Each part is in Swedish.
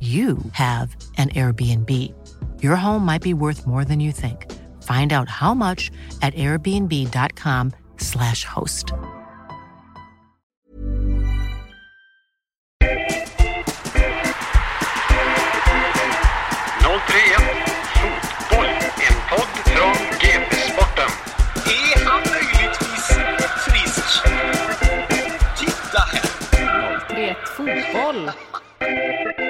you have an Airbnb. Your home might be worth more than you think. Find out how much at airbnb.com/slash host. Fotboll, en podd från GP-sporten. Är han möjligtvis frisk? Titta här! Vet fotboll.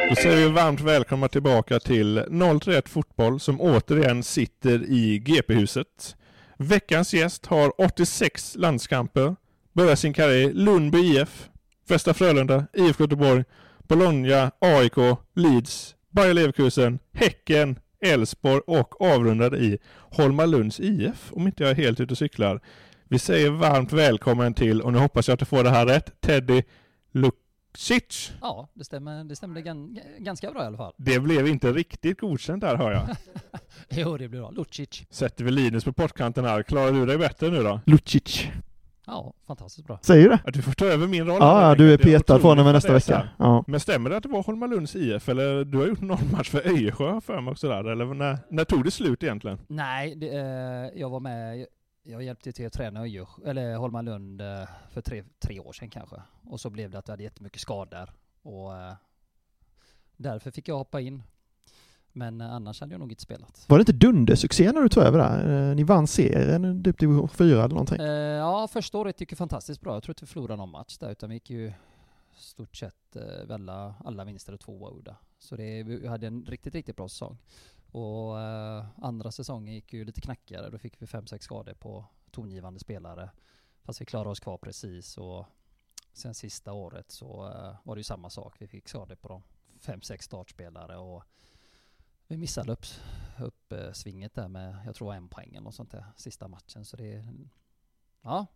Då säger vi varmt välkomna tillbaka till 031 Fotboll som återigen sitter i GP-huset. Veckans gäst har 86 landskamper, börjar sin karriär i Lundby IF, Västra Frölunda, IFK Göteborg, Bologna, AIK, Leeds, Bayer Leverkusen, Häcken, Elfsborg och avrundade i Holmalunds IF, om inte jag är helt ute och cyklar. Vi säger varmt välkommen till, och nu hoppas jag att du får det här rätt, Teddy Lucic. Ja, det stämmer, det stämde gan, ganska bra i alla fall. Det blev inte riktigt godkänt där hör jag. Jo, det blir bra. Lucic. Sätter vi Linus på pottkanten här. Klarar du dig bättre nu då? Lucic. Ja, fantastiskt bra. Säger du det? Ja, du får ta över min roll. Ja, här, ja, du är petad från och med nästa vecka. Ja. Men stämmer det att det var Holmalunds IF, eller du har gjort någon match för Öjersjö för mig också där, eller när, när tog det slut egentligen? Nej, det, eh, jag var med, jag hjälpte till att träna Öje, eller Holmalund eh, för tre, tre år sedan kanske. Och så blev det att vi hade jättemycket skador. Och eh, därför fick jag hoppa in. Men eh, annars hade jag nog inte spelat. Var det inte dundersuccé när du tog över där? Ni vann serien, typ division 4 eller någonting? Ja, första året gick ju fantastiskt bra. Jag tror inte vi förlorade någon match där, utan vi gick ju stort sett alla, alla vinster och tvåa udda. Så det, vi hade en riktigt, riktigt bra säsong. Och eh, andra säsongen gick ju lite knackigare. Då fick vi fem sex skador på tongivande spelare. Fast vi klarade oss kvar precis och sen sista året så eh, var det ju samma sak. Vi fick skador på de fem sex startspelare och vi missade upp, upp eh, svinget där med, jag tror en poäng eller något sånt där, sista matchen. Så det, ja,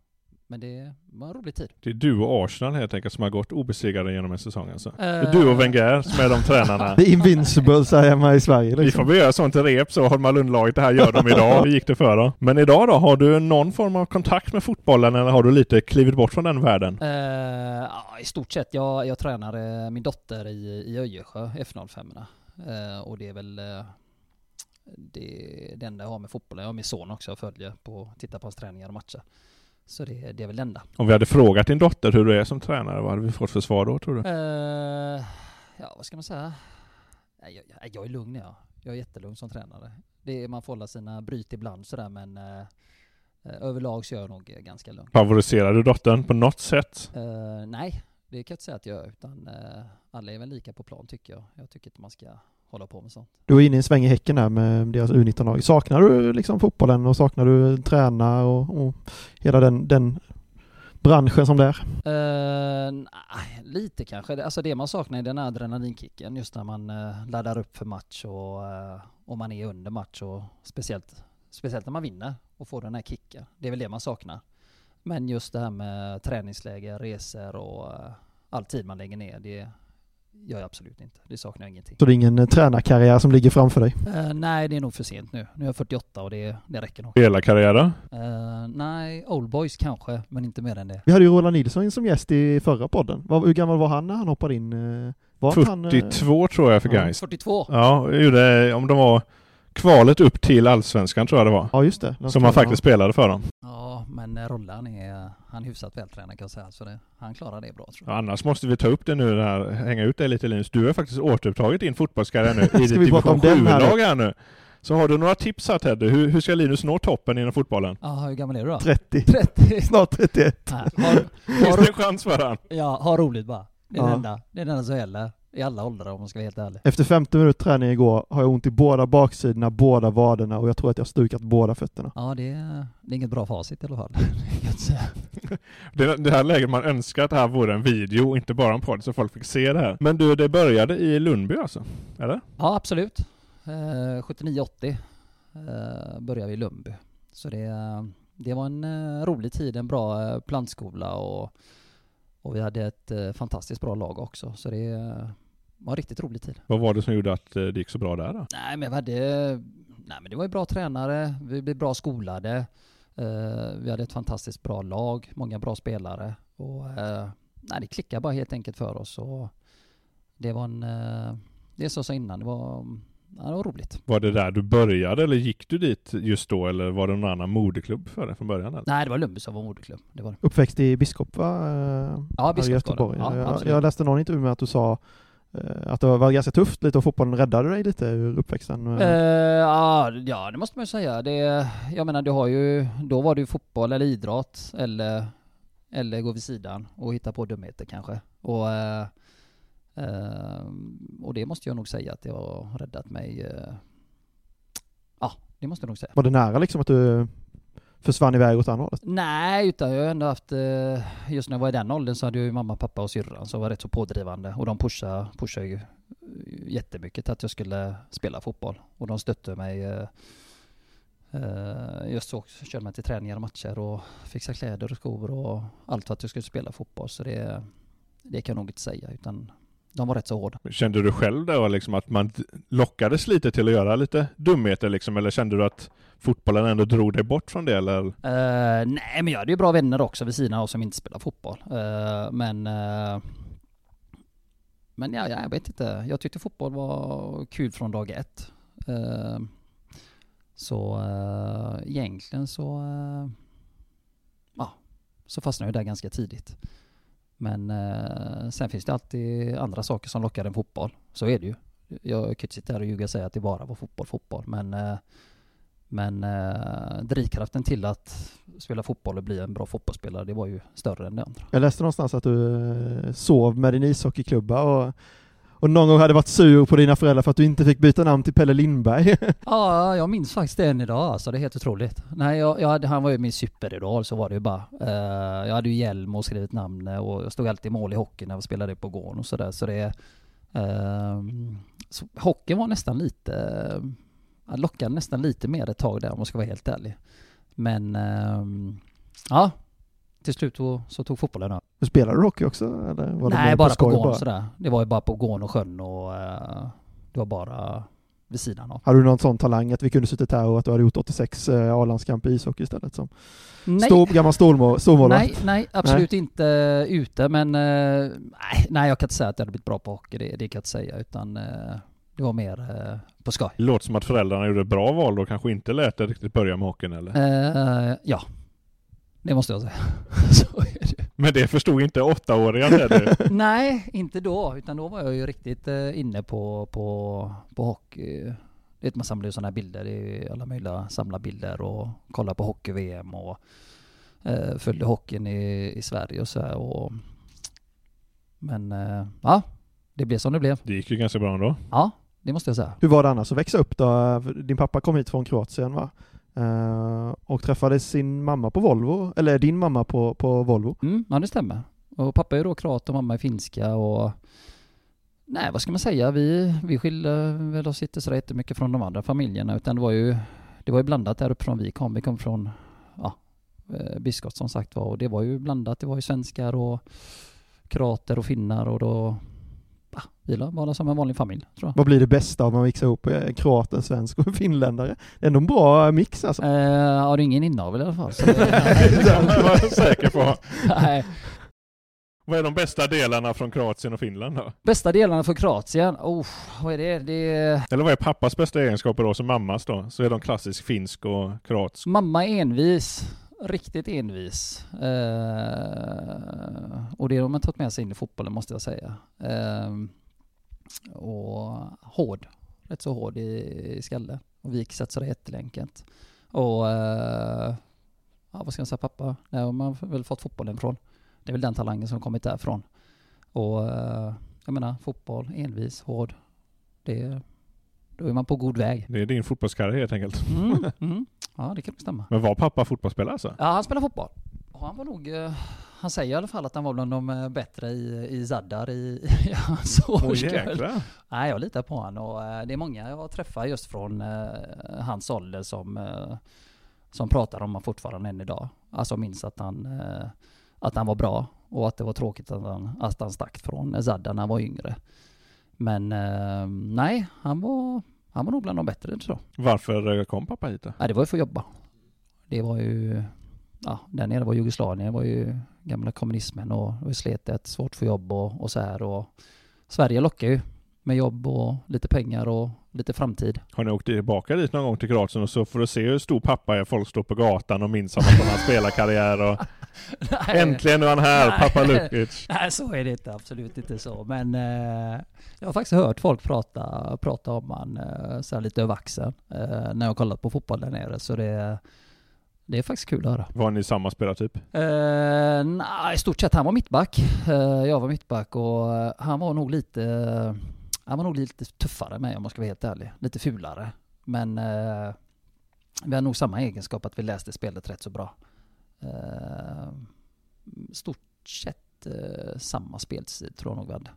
men det var en rolig tid. Det är du och Arsenal helt enkelt som har gått obesegrade genom en säsong alltså. Det är Eh. du och Wenger som är de tränarna. The Invincibles här hemma i Sverige Vi liksom. får väl göra sånt i rep så Holmalundlaget, det här gör de idag. Hur gick det för då? Men idag då, har du någon form av kontakt med fotbollen eller har du lite klivit bort från den världen? Ja, I stort sett. Jag, jag tränar eh, min dotter i, i Öjersjö, F05. Uh, och det är väl uh, det, det enda jag har med fotbollen. Jag har min son också jag följer på, tittar på hans träningar och matcher. Så det, det är väl det enda. Om vi hade frågat din dotter hur du är som tränare, vad hade vi fått för svar då tror du? Eh, ja, vad ska man säga? Jag, jag, jag är lugn jag. Jag är jättelugn som tränare. Det är, man får hålla sina bryt ibland sådär men eh, överlag så är jag nog ganska lugn. Favoriserar du dottern på något sätt? Eh, nej, det kan jag inte säga att jag gör utan eh, alla är väl lika på plan tycker jag. Jag tycker inte man ska hålla på med sånt. Du är inne i en sväng i Häcken där med deras U19-lag. Saknar du liksom fotbollen och saknar du träna och, och hela den, den branschen som det är? Nej, lite kanske. Alltså det man saknar är den här adrenalinkicken just när man eh, laddar upp för match och, eh, och man är under match och speciellt, speciellt när man vinner och får den här kicken. Det är väl det man saknar. Men just det här med träningsläger, resor och all tid man lägger ner, det, gör jag absolut inte. Det saknar jag ingenting. Så det är ingen eh, tränarkarriär som ligger framför dig? Eh, nej, det är nog för sent nu. Nu är jag 48 och det, det räcker nog. Hela karriären? Eh, nej, Old Boys kanske, men inte mer än det. Vi hade ju Roland Nilsson som gäst i förra podden. Vad- hur gammal var han när han hoppade in? Var inte han, 42 tror jag för ja. Gais. 42? Ja, gjorde, om de var kvalet upp till Allsvenskan tror jag det var. Ja just det. Som han faktiskt spelade för dem. Ja, men Rollan är, han är hyfsat vältränad kan jag säga, så det, han klarar det bra tror jag. Ja, annars måste vi ta upp det nu, där, hänga ut det lite Linus. Du har faktiskt återupptagit din fotbollskarriär nu i ditt division den här 7-lag här nu. Så har du några tips här Teddy? Hur, hur ska Linus nå toppen inom fotbollen? Ja, hur gammal är du då? 30. 30? Snart 31. Nej, har, Finns har, det en chans för han? ja, ha roligt bara. Det är Ja. det enda. Det är det enda som gäller. I alla åldrar om man ska vara helt ärlig. Efter 50 minuter träning igår har jag ont i båda baksidorna, båda vaderna och jag tror att jag har stukat båda fötterna. Ja, det är, det är inget bra facit i alla fall. Det det här läget man önskar att det här vore en video och inte bara en podd så folk fick se det här. Men du, det började i Lundby alltså? Eller? Ja, absolut. Eh, 79-80 eh, började vi i Lundby. Så det, det var en eh, rolig tid, en bra eh, plantskola och, och vi hade ett eh, fantastiskt bra lag också. Så det eh, var en riktigt rolig tid. Vad var det som gjorde att eh, det gick så bra där då? Nej men vi hade, nej men det var ju bra tränare, vi blev bra skolade. Eh, vi hade ett fantastiskt bra lag, många bra spelare och eh, nej, det klickade bara helt enkelt för oss och det var en, det som jag sa innan, det var, ja, det var roligt. Var det där du började eller gick du dit just då eller var det någon annan moderklubb för det från början? Eller? Nej det var Lundby som var moderklubb, det var det. Uppväxt i Biskop va? Ja, Biskopsgården. Göteborg. Ja, jag, absolut. jag läste någon intervju med att du sa att det var ganska tufft lite och fotbollen räddade dig lite ur uppväxten. Eh, ja, det måste man ju säga. Det, jag menar, du har ju, då var det ju fotboll eller idrott eller, eller gå vid sidan och hitta på dumheter kanske. Och, eh, eh, och det måste jag nog säga att det har räddat mig. Eh, ja, det måste jag nog säga. Var det nära liksom att du försvann iväg åt andra hållet? Nej, utan jag har ändå haft, eh, just när jag var i den åldern så hade jag ju mamma, pappa och syrran som var rätt så pådrivande. Och de pushade, pushade ju eh, jättemycket till att jag skulle spela fotboll. Och de stötte mig eh, just så körde mig till träningar och matcher och fixade kläder och skor och allt för att jag skulle spela fotboll. Så det, det kan jag nog inte säga utan de var rätt så hårda. Kände du själv då liksom att man lockades lite till att göra lite dumheter liksom eller kände du att fotbollen ändå drog dig bort från det eller? Eh, nej men jag hade ju bra vänner också vid sidan av som inte spelar fotboll. Eh, men eh, men ja, ja, jag vet inte. Jag tyckte fotboll var kul från dag ett. Så uh, egentligen så uh, ja, så fastnade jag där ganska tidigt. Men eh, sen finns det alltid andra saker som lockar än fotboll. Så är det ju. Jag kan inte sitta här och ljuga och säga att det bara var fotboll, fotboll. Men eh, men eh, drivkraften till att spela fotboll och bli en bra fotbollsspelare, det var ju större än det andra. Jag läste någonstans att du eh, sov med din ishockeyklubba och, och någon gång hade varit sur på dina föräldrar för att du inte fick byta namn till Pelle Lindberg. Ja, jag minns faktiskt det än idag alltså, det är helt otroligt. Nej, jag, jag hade, han var ju min superidol, så var det ju bara. Uh, jag hade ju hjälm och skrivit namn eh, och jag stod alltid i mål i hockey när vi spelade på gården och sådär, så det... Uh, så hockeyn var nästan lite... Uh, lockade nästan lite mer ett tag där om man ska vara helt ärlig. Men... Uh, ja. Till slut så, så tog fotbollen över. Men Spelade du hockey också? Eller var det Nej, mer bara på skoj gården bara? sådär. Det var ju bara på gården och sjön och eh, det var bara vid sidan av. Hade du någon sån talang att vi kunde suttit här och att du hade gjort 86 eh, A-landskamper i ishockey istället? Som Nej. stor, gammal stormål, stormålvakt? Nej, nej, absolut inte ute, men eh, nej, nej, jag kan inte säga att jag hade blivit bra på hockey, det, det kan jag inte säga, utan eh, det var mer på skoj. Det låter som att föräldrarna gjorde ett bra val då, kanske inte lät det riktigt börja med hockeyn eller? Eh, ja, det måste jag säga. Så är det. Men det förstod inte åttaåringen Teddy. Nej, inte då, utan då var jag ju riktigt eh, inne på, på, på hockey. Det vet, man samlar ju sådana här bilder, det är ju alla möjliga samla bilder och kolla på hockey-VM och eh, följde hockeyn i, i Sverige och så här och Men eh, ja, det blev som det blev. Det gick ju ganska bra ändå. Ja, det måste jag säga. Hur var det annars att växa upp då? Din pappa kom hit från Kroatien va? Eh, och träffade sin mamma på Volvo, eller din mamma på, på Volvo. Mm, ja det stämmer. Och pappa är då kroat och mamma är finska och Nej vad ska man säga, vi, vi skilde väl oss inte så jättemycket från de andra familjerna utan det var ju Det var ju blandat där uppifrån vi kom, vi kom från Ja eh, som sagt var och det var ju blandat, det var ju svenskar och Kroater och finnar och då vi var som en vanlig familj tror jag. Vad blir det bästa om man mixar ihop eh, kroat, en svensk och en finländare? Det är ändå en bra mix alltså. Eh, har du ingen inavel i alla fall? Så det är jag säker på. Nej. Vad är de bästa delarna från Kroatien och Finland då? Bästa delarna för Kroatien? Oh, vad är det? Det är... Eller vad är pappas bästa egenskaper då, som mammas då? Så är de klassisk finsk och kroatsk. Mamma är envis. Riktigt envis. Eh, och det har man tagit med sig in i fotbollen måste jag säga. Eh, och hård. Rätt så hård i, i skallen. Och vik sätter jätteenkelt. Och eh, ja, vad ska jag säga pappa? Där har man väl fått fotbollen från. Det är väl den talangen som kommit därifrån. Och eh, jag menar fotboll, envis, hård. Det, då är man på god väg. Det är din fotbollskarriär helt enkelt. Mm, mm. Ja, det kan stämma. Men var pappa fotbollsspelare alltså? Ja, han spelar fotboll. Han var nog, eh, han säger i alla fall att han var bland de eh, bättre i, i Zaddar i, i hans årskull. jäklar. Nej, jag litar på honom och eh, det är många jag träffar just från hans ålder som, som pratar om honom fortfarande än idag. Alltså minns att han, att han var bra och att det var tråkigt att han, att han stack från Zaddar när han var yngre. Men eh, nej, han var, han var nog bland de bättre jag. Varför eh, kom pappa hit då? Nej, det var ju för att jobba. Det var ju, ja, där nere var Jugoslavien, det var ju gamla kommunismen och det var sletet, svårt få jobb och, och så här och Sverige lockar ju med jobb och lite pengar och lite framtid. Har ni åkt tillbaka dit någon gång till Kroatien och så får du se hur stor pappa är. Folk står på gatan och minns honom från hans spelarkarriär och äntligen är han här, Nej. pappa Lukic. Nej, så är det inte, absolut inte så. Men eh, jag har faktiskt hört folk prata, prata om han eh, så lite över axeln eh, när jag kollat på fotboll där nere. Så det, det är faktiskt kul att höra. Var ni samma spelartyp? Eh, nej, i stort sett han var mittback. Eh, jag var mittback och eh, han var nog lite, han var nog lite tuffare med om man ska vara helt ärlig. Lite fulare. Men eh, vi har nog samma egenskap att vi läste spelet rätt så bra. Eh, stort sett eh, samma spelstil tror jag nog vi hade.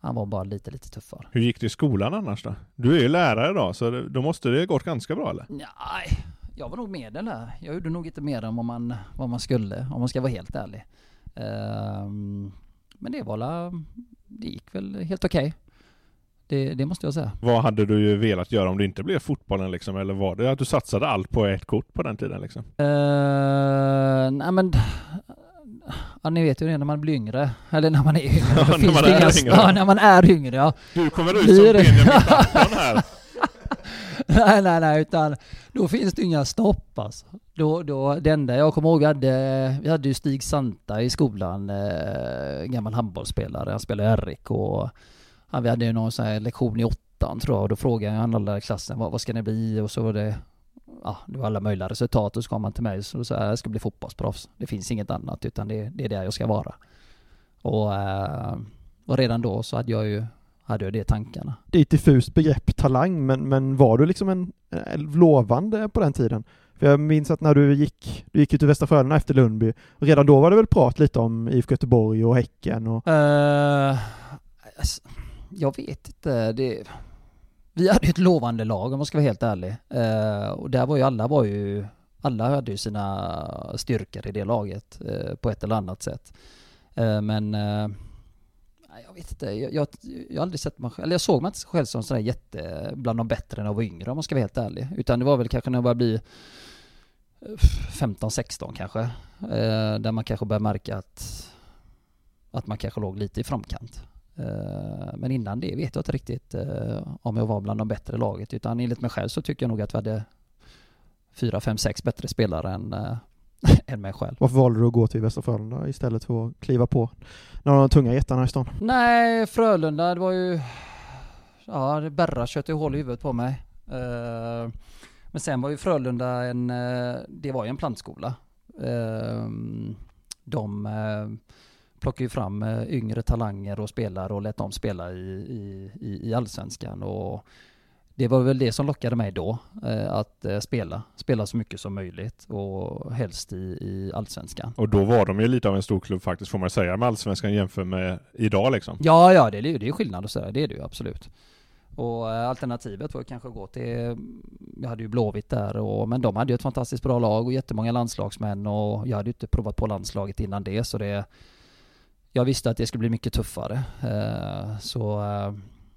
Han var bara lite, lite tuffare. Hur gick det i skolan annars då? Du är ju lärare idag, så då måste det gått ganska bra eller? Nej, jag var nog medel där. Jag gjorde nog inte mer än vad man, vad man skulle, om man ska vara helt ärlig. Ehm, men det var la, det gick väl helt okej. Det, det måste jag säga. Vad hade du ju velat göra om det inte blev fotbollen liksom? Eller var det att du satsade allt på ett kort på den tiden liksom? Uh, nej men, ja, ni vet ju det när man blir yngre. Eller när man är yngre. Ja, när man är yngre. Ja, när man är yngre ja. Du kommer ut Blir som Benjamin här. nej, nej, nej, utan då finns det inga stopp alltså. Då, då, det enda jag kommer ihåg, vi hade, vi hade ju Stig Santa i skolan, eh, gammal handbollsspelare, han spelade i RIK och ja, vi hade ju någon sån här lektion i åttan tror jag och då frågade han alla i klassen vad, vad ska ni bli och så var det Ja, det var alla möjliga resultat och så kom han till mig och så sa jag, jag ska bli fotbollsproffs. Det finns inget annat utan det, det är där jag ska vara. Och, eh, och redan då så hade jag ju hade jag det i tankarna. Det är ett diffust begrepp, talang, men, men var du liksom en, en lovande på den tiden? För jag minns att när du gick, du gick ju till Västra Frölunda efter Lundby, och redan då var det väl prat lite om IFK Göteborg och Häcken och... Eh, alltså, jag vet inte. Det, vi hade ju ett lovande lag om man ska vara helt ärlig. Eh, och där var ju alla var ju, alla hade ju sina styrkor i det laget eh, på ett eller annat sätt. Eh, men eh, jag vet inte, jag, jag, jag har aldrig sett mig själv, eller jag såg mig inte själv som sådär jätte, bland de bättre när jag var yngre om man ska vara helt ärlig. Utan det var väl kanske när jag började bli eh, 15-16 kanske. Eh, där man kanske började märka att, att man kanske låg lite i framkant. Eh, men innan det vet jag inte riktigt eh, om jag var bland de bättre laget. Utan enligt mig själv så tycker jag nog att vi hade fyra, fem, sex bättre spelare än, äh, än mig själv. Varför valde du att gå till Västra Frölunda istället för att kliva på några av de tunga jättarna i stan? Nej, Frölunda, det var ju... Ja, Berra ju hål i huvudet på mig. Eh, men sen var ju Frölunda en... eh, det var ju en plantskola. Eh, de plockade ju fram eh, yngre talanger och spelare och lät dem spela i, i, i, allsvenskan. Och det var väl det som lockade mig då, eh, att eh, spela. Spela så mycket som möjligt och helst i, i allsvenskan. Och då var de ju lite av en stor klubb faktiskt får man säga med Allsvenskan jämfört med idag liksom. Ja, ja, det är, det är skillnad och sådär, det är det ju absolut. Och alternativet var kanske att gå till, jag hade ju Blåvitt där och, men de hade ju ett fantastiskt bra lag och jättemånga landslagsmän och jag hade ju inte provat på landslaget innan det så det jag visste att det skulle bli mycket tuffare. Eh, så eh,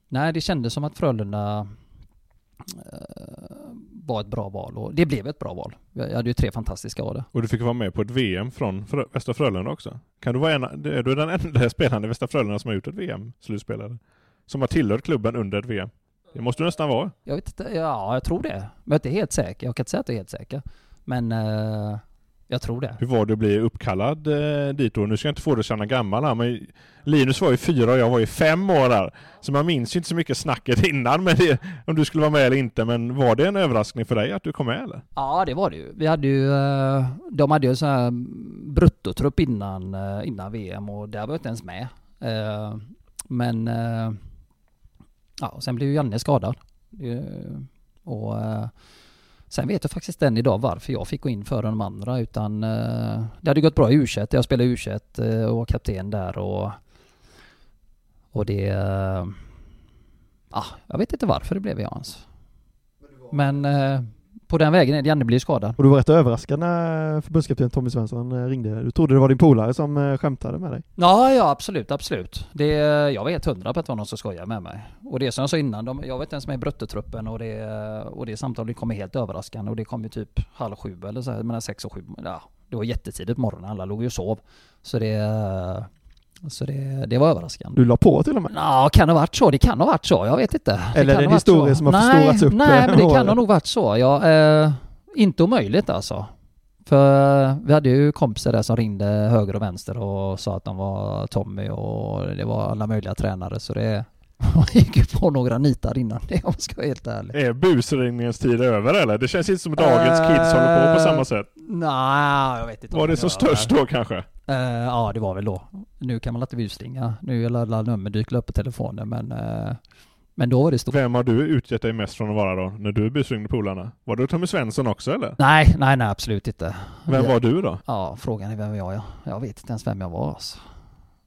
nej, det kändes som att Frölunda eh, var ett bra val och det blev ett bra val. Jag hade ju tre fantastiska år. Och du fick vara med på ett VM från Frö- Västra Frölunda också. Kan du vara en, är du den enda spelaren i Västra Frölunda som har gjort ett VM-slutspelare? Som har tillhört klubben under ett VM? Det måste du nästan vara. Jag vet inte, ja jag tror det. Men jag är inte helt säker. Jag kan inte säga att jag är helt säker. Men eh, jag tror det. Hur var det att bli uppkallad eh, dit då? Nu ska jag inte få dig att känna gammal här, men Linus var ju fyra och jag var ju fem år där. Så man minns ju inte så mycket snacket innan med det, om du skulle vara med eller inte. Men var det en överraskning för dig att du kom med eller? Ja det var det ju. Vi hade ju, eh, de hade ju en sån här bruttotrupp innan, eh, innan VM och där var jag inte ens med. Eh, Men ja, sen blev ju Janne skadad. Och sen vet jag faktiskt än idag varför jag fick gå in före de andra utan eh, det hade gått bra i U21. Jag spelade i U21 eh, och var kapten där och och det... eh, Ja, jag vet inte varför det blev jag ens. Men eh, på den vägen Janne blir skadad. Och du var rätt överraskad när förbundskapten Tommy Svensson eh, ringde. Du trodde det var din polare som eh, skämtade med dig. Ja, ja absolut, absolut. Det, jag var helt hundra på att det var någon som skojade med mig. Och det som jag sa innan, de, jag vet inte ens med i bruttotruppen och det, och det samtalet kom helt överraskande och det kom ju typ halv sju eller så här, mellan sex och sju. Ja, det var jättetidigt på morgonen, alla låg ju och sov. Så det, så det, det var överraskande. Du la på till och med. Ja, kan det ha varit så? Det kan ha varit så. Jag vet inte. Det Eller kan en historia så. som har nej, förstorats upp, Nej, men det kan ha nog varit så. Ja, eh, inte omöjligt alltså. För vi hade ju kompisar där som ringde höger och vänster och sa att de var Tommy och det var alla möjliga tränare så det man gick ju på några nitar innan det om jag ska vara helt ärlig. Är busringningens tid över eller? Det känns inte som att dagens kids håller på på samma sätt. Nej, jag vet inte. Var det som störst då kanske? Eh, ja, det var väl då. Nu kan man alltid busringa. Nu är alla nummer dyker upp på telefonen men eh, men då var det stort. Vem har du utgett dig mest från att vara då? När du busringde polarna? Var det Tommy Svensson också eller? Nej, nej, nej absolut inte. Vem var du då? Ja, frågan är vem jag är. Jag vet inte ens vem jag var alltså.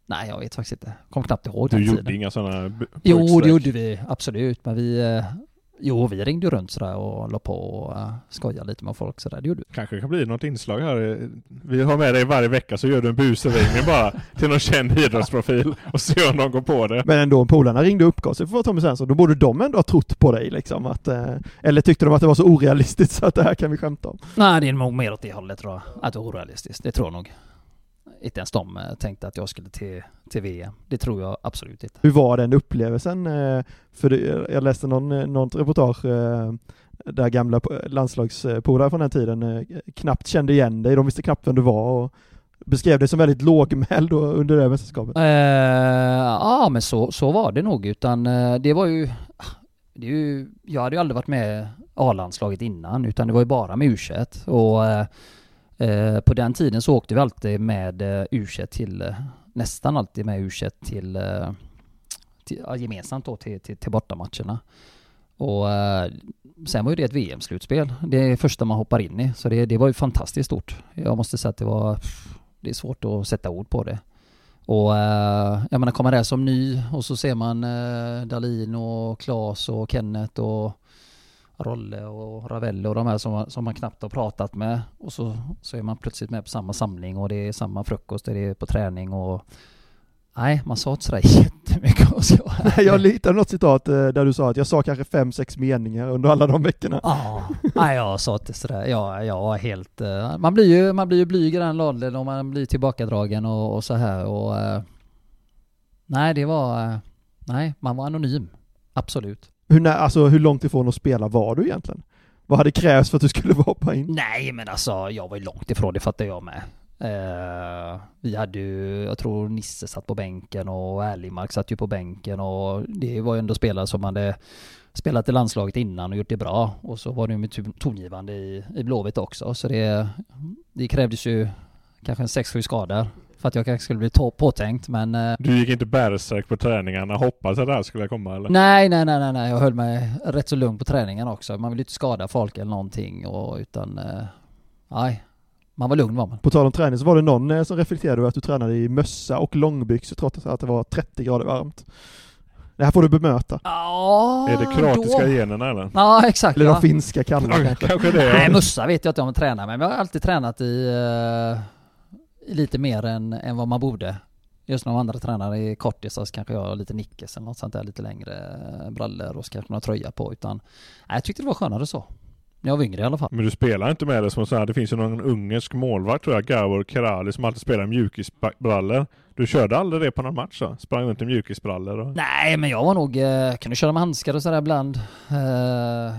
Nej, jag vet faktiskt inte. Kom knappt ihåg Du den gjorde tiden. inga sådana Jo, det gjorde vi. Absolut. Men vi... eh, Jo, vi ringde runt sådär och la på och uh, skojade lite med folk sådär. Det gjorde vi. Kanske kan bli något inslag här. Vi har med dig varje vecka så gör du en busringning bara till någon känd idrottsprofil och ser om de går på det. Men ändå, polarna ringde och uppgav sig för att vara Tommy Svensson. Då borde de ändå ha trott på dig liksom. Att, eh, eller tyckte de att det var så orealistiskt så att det här kan vi skämta om. Nej, det är nog mer åt det hållet tror jag. Att det var orealistiskt. Det tror jag nog. Inte ens de eh, tänkte att jag skulle till, till VM. Det tror jag absolut inte. Hur var den upplevelsen? Eh, För jag läste någon, eh, något reportage där gamla po- landslagspolare från den tiden knappt kände igen dig, de visste knappt vem du var och beskrev dig som väldigt lågmäld under det mästerskapet. Eh, ja, men så, så var det nog. Utan det var ju... Det är ju jag hade ju aldrig varit med A-landslaget innan, utan det var ju bara med U21. Och Eh, på den tiden så åkte vi alltid med eh, U21 till... Eh, nästan alltid med U21 till... Till ja, gemensamt då till, till, till bortamatcherna. Och sen var ju det ett VM-slutspel. Det är första man hoppar in i. Så det, det var ju fantastiskt stort. Jag måste säga att det var... Det är svårt att sätta ord på det. Och jag menar komma där som ny och så ser man Dalin och Klas och Kenneth och Rolle och Ravelli och de här som, som man knappt har pratat med. Och så, så är man plötsligt med på samma samling och det är samma frukost, det är på träning och Nej, man sa inte sådär jättemycket och så. Jag hittade något citat eh, där du sa att jag sa kanske fem, sex meningar under alla de veckorna. Ja, nej jag sa inte sådär. Jag, jag var helt... eh, Man blir ju, man blir ju blyg i den åldern och man blir tillbakadragen och, och så här och... eh, Nej, det var... Nej, man var anonym. Absolut. Hur, när, alltså, hur långt ifrån att spela var du egentligen? Vad hade krävts för att du skulle hoppa in? Nej, men alltså jag var ju långt ifrån, det fattar jag med. Uh, vi hade ju, jag tror Nisse satt på bänken och Erlingmark satt ju på bänken och det var ju ändå spelare som hade spelat i landslaget innan och gjort det bra. Och så var det ju med tongivande i, i Blåvitt också. Så det, det krävdes ju kanske en 6-7 skador för att jag kanske skulle bli påtänkt. Men eh, Du gick inte bärsärk på träningarna, hoppades att det här skulle komma eller? nej, nej, nej, nej, nej, jag höll mig rätt så lugn på träningen också. Man vill ju inte skada folk eller någonting och utan, eh, nej, man var lugn var man. På tal om träning så var det någon eh, som reflekterade över att du tränade i mössa och långbyxor trots att det var 30 grader varmt. Det här får du bemöta. Ja, Är det kroatiska då. generna eller? Ja, exakt. Eller ja. de finska kallar kanske. Kanske det. Nej, mössa vet jag inte om jag tränar med, men jag har alltid tränat i, eh, i lite mer än, än vad man borde. Just när de andra tränare är kortisar så kanske jag har lite nickes eller något sånt där, lite längre eh, brallor och så kanske någon tröja på utan nej, jag tyckte det var skönare så. När jag var yngre i alla fall. Men du spelar inte med det som så här, det finns ju någon ungersk målvakt tror jag, Gavor Kerali, som alltid spelar mjukisbrallor. Du körde aldrig det på någon match då? Sprang runt i mjukisbrallor och... Nej, men jag var nog, eh, kunde köra med handskar och sådär ibland. Eh,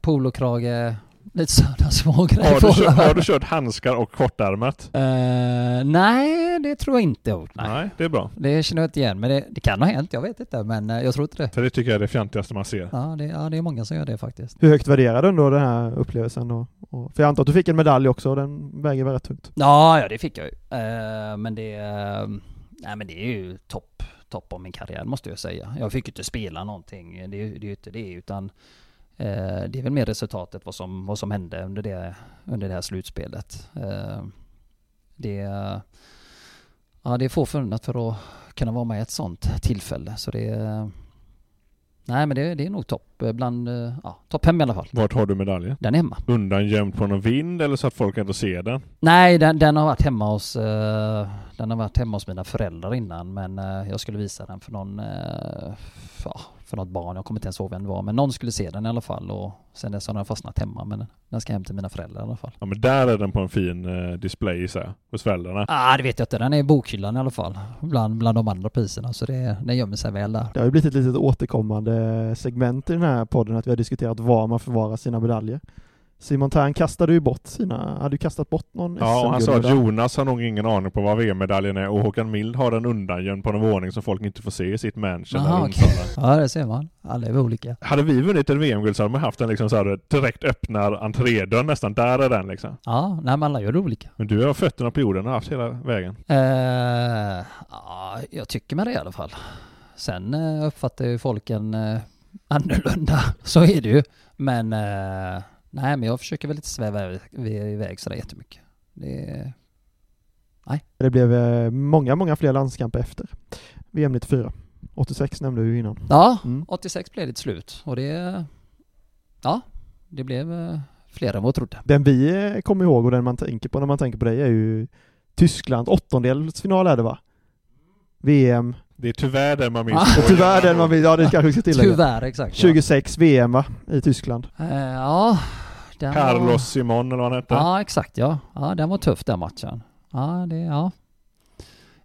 polokrage, lite sådana små grejer. Har du, kört, har du kört handskar och kortärmat? Eh, nej, det tror jag inte jag har gjort. Nej. Nej, det är bra. Det känner jag inte igen, men det, det kan ha hänt, jag vet inte, men eh, jag tror inte det. För det tycker jag är det fjantigaste man ser. Ja det, ja, det är många som gör det faktiskt. Hur högt värderar du ändå den här upplevelsen då? Och, för jag antar att du fick en medalj också, den väger väl rätt tungt? Ja, ja det fick jag ju. Eh, men det, eh, nej men det är ju topp, topp av min karriär måste jag säga. Jag fick ju inte spela någonting, det, är ju- det är ju inte det, utan det är väl mer resultatet vad som, vad som hände under det, under det här slutspelet. Eh, det, ja, det är få förunnat för att kunna vara med i ett sånt tillfälle, så det Nej men det, det är nog topp, eh, bland, eh, ja, topp fem i alla fall. Vart har du medaljen? Den är hemma. Undangömd på någon vind eller så att folk ändå ser den? Nej, den, den har varit hemma hos eh, Den har varit hemma hos mina föräldrar innan men eh, jag skulle visa den för någon eh, ja, För något barn, jag kommer inte ens ihåg vem det var men någon skulle se den i alla fall. Och Sen dess har den fastnat hemma men den ska hem till mina föräldrar i alla fall. Ja men där är den på en fin eh, display så här, hos föräldrarna. Ah, det vet jag inte, den är i bokhyllan i alla fall. Bland, bland de andra priserna så det, den gömmer sig väl där. Det har ju blivit ett litet återkommande segment i den här podden att vi har diskuterat var man förvarar sina medaljer. Simon Tern kastade ju bort sina, hade ju kastat bort någon Ja, och han sa att. Jonas har nog ingen aning på vad VM-medaljen är och Håkan Mild har den undangömd på en våning som folk inte får se i sitt mansion okej. Onsala. Ja det ser man, alla är olika Hade vi vunnit ett VM-guld så hade man haft den liksom så här direkt öppnar entrédörren nästan, där är den liksom. Ja, nej men alla gör det olika Men du har fötterna på jorden och haft hela vägen. Eh, ja, jag tycker med det i alla fall. Sen eh, uppfattar ju folk en eh, annorlunda, så är det ju. Men eh, nej, men jag försöker väl inte sväva iväg- sådär jättemycket. Det, Det blev eh, många, många fler landskamper efter VM 94. 86 nämnde du innan. ja, Mm. 86 blev det till slut och det, ja, det blev eh, fler än vad jag trodde. Den vi eh, kommer ihåg och den man tänker på när man tänker på dig är ju Tyskland, åttondelsfinal är det va? VM, Det är tyvärr den man minns. Ah. tyvärr den man vill, ja det kanske vi ska tillägga. Tyvärr, exakt. ja. 26 VM va? I Tyskland. Eh, ja, den var- Carlos Simon eller vad han hette. Ja, exakt ja. Ja, den var tuff den matchen. Ja, det, ja.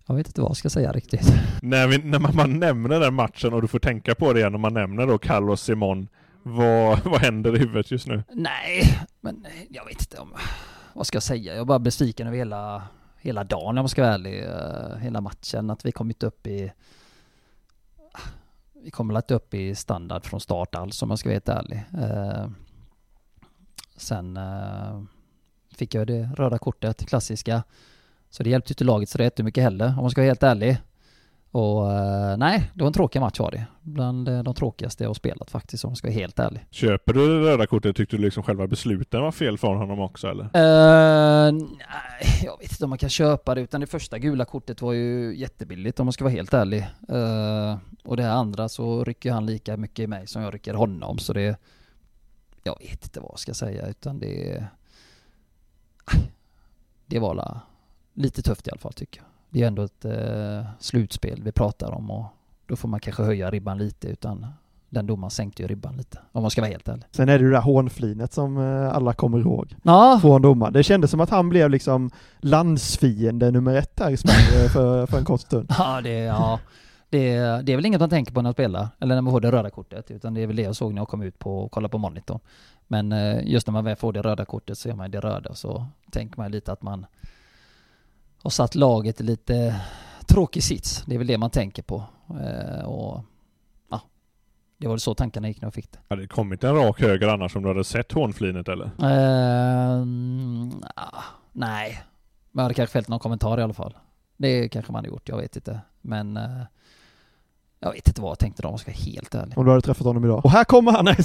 Jag vet inte vad jag ska säga riktigt. När, vi, när man, man nämner den matchen och du får tänka på det igen, när man nämner då Carlos Simon, vad, vad händer i huvudet just nu? Nej, men jag vet inte om... Vad ska jag säga? Jag är bara besviken över hela, hela dagen om jag ska vara ärlig. Eh, hela matchen, att vi kommit upp i... Vi kommer inte upp i standard från start alls om jag ska vara helt ärlig. Eh, sen eh, fick jag det röda kortet, klassiska. Så det hjälpte inte laget så det jättemycket heller om man ska vara helt ärlig. Och eh, nej, det var en tråkig match var det. Bland eh, de tråkigaste jag har spelat faktiskt om jag ska vara helt ärlig. Köper du det röda kortet? Tyckte du liksom själva besluten var fel från honom också eller? Eh, nej, jag vet inte om man kan köpa det utan det första gula kortet var ju jättebilligt om man ska vara helt ärlig. Eh, och det här andra så rycker han lika mycket i mig som jag rycker honom så det... Jag vet inte vad jag ska säga utan det... Det var la, lite tufft i alla fall tycker jag. Det är ändå ett eh, slutspel vi pratar om och då får man kanske höja ribban lite utan den domaren sänkte ju ribban lite om man ska vara helt ärlig. Sen är det ju det där hånflinet som eh, alla kommer ihåg Ja, från domaren. Det kändes som att han blev liksom landsfiende nummer ett här i Sverige för, för en kort stund. Ja, det, ja. Det, det är väl inget man tänker på när man spelar, eller när man får det röda kortet, utan det är väl det jag såg när jag kom ut på och kollade på monitorn. Men eh, just när man väl får det röda kortet så är man det röda, så tänker man lite att man har satt laget i lite tråkig sits. Det är väl det man tänker på. Eh, och ja, det var så tankarna gick när jag fick det. Hade det kommit en rak höger annars om du hade sett hånflinet eller? Ah, nej, men jag hade kanske fällt någon kommentar i alla fall. Det kanske man hade gjort, jag vet inte. Men eh, jag vet inte vad jag tänkte då om jag ska vara helt ärlig. Om du hade träffat honom idag. Och här kommer han! Nej,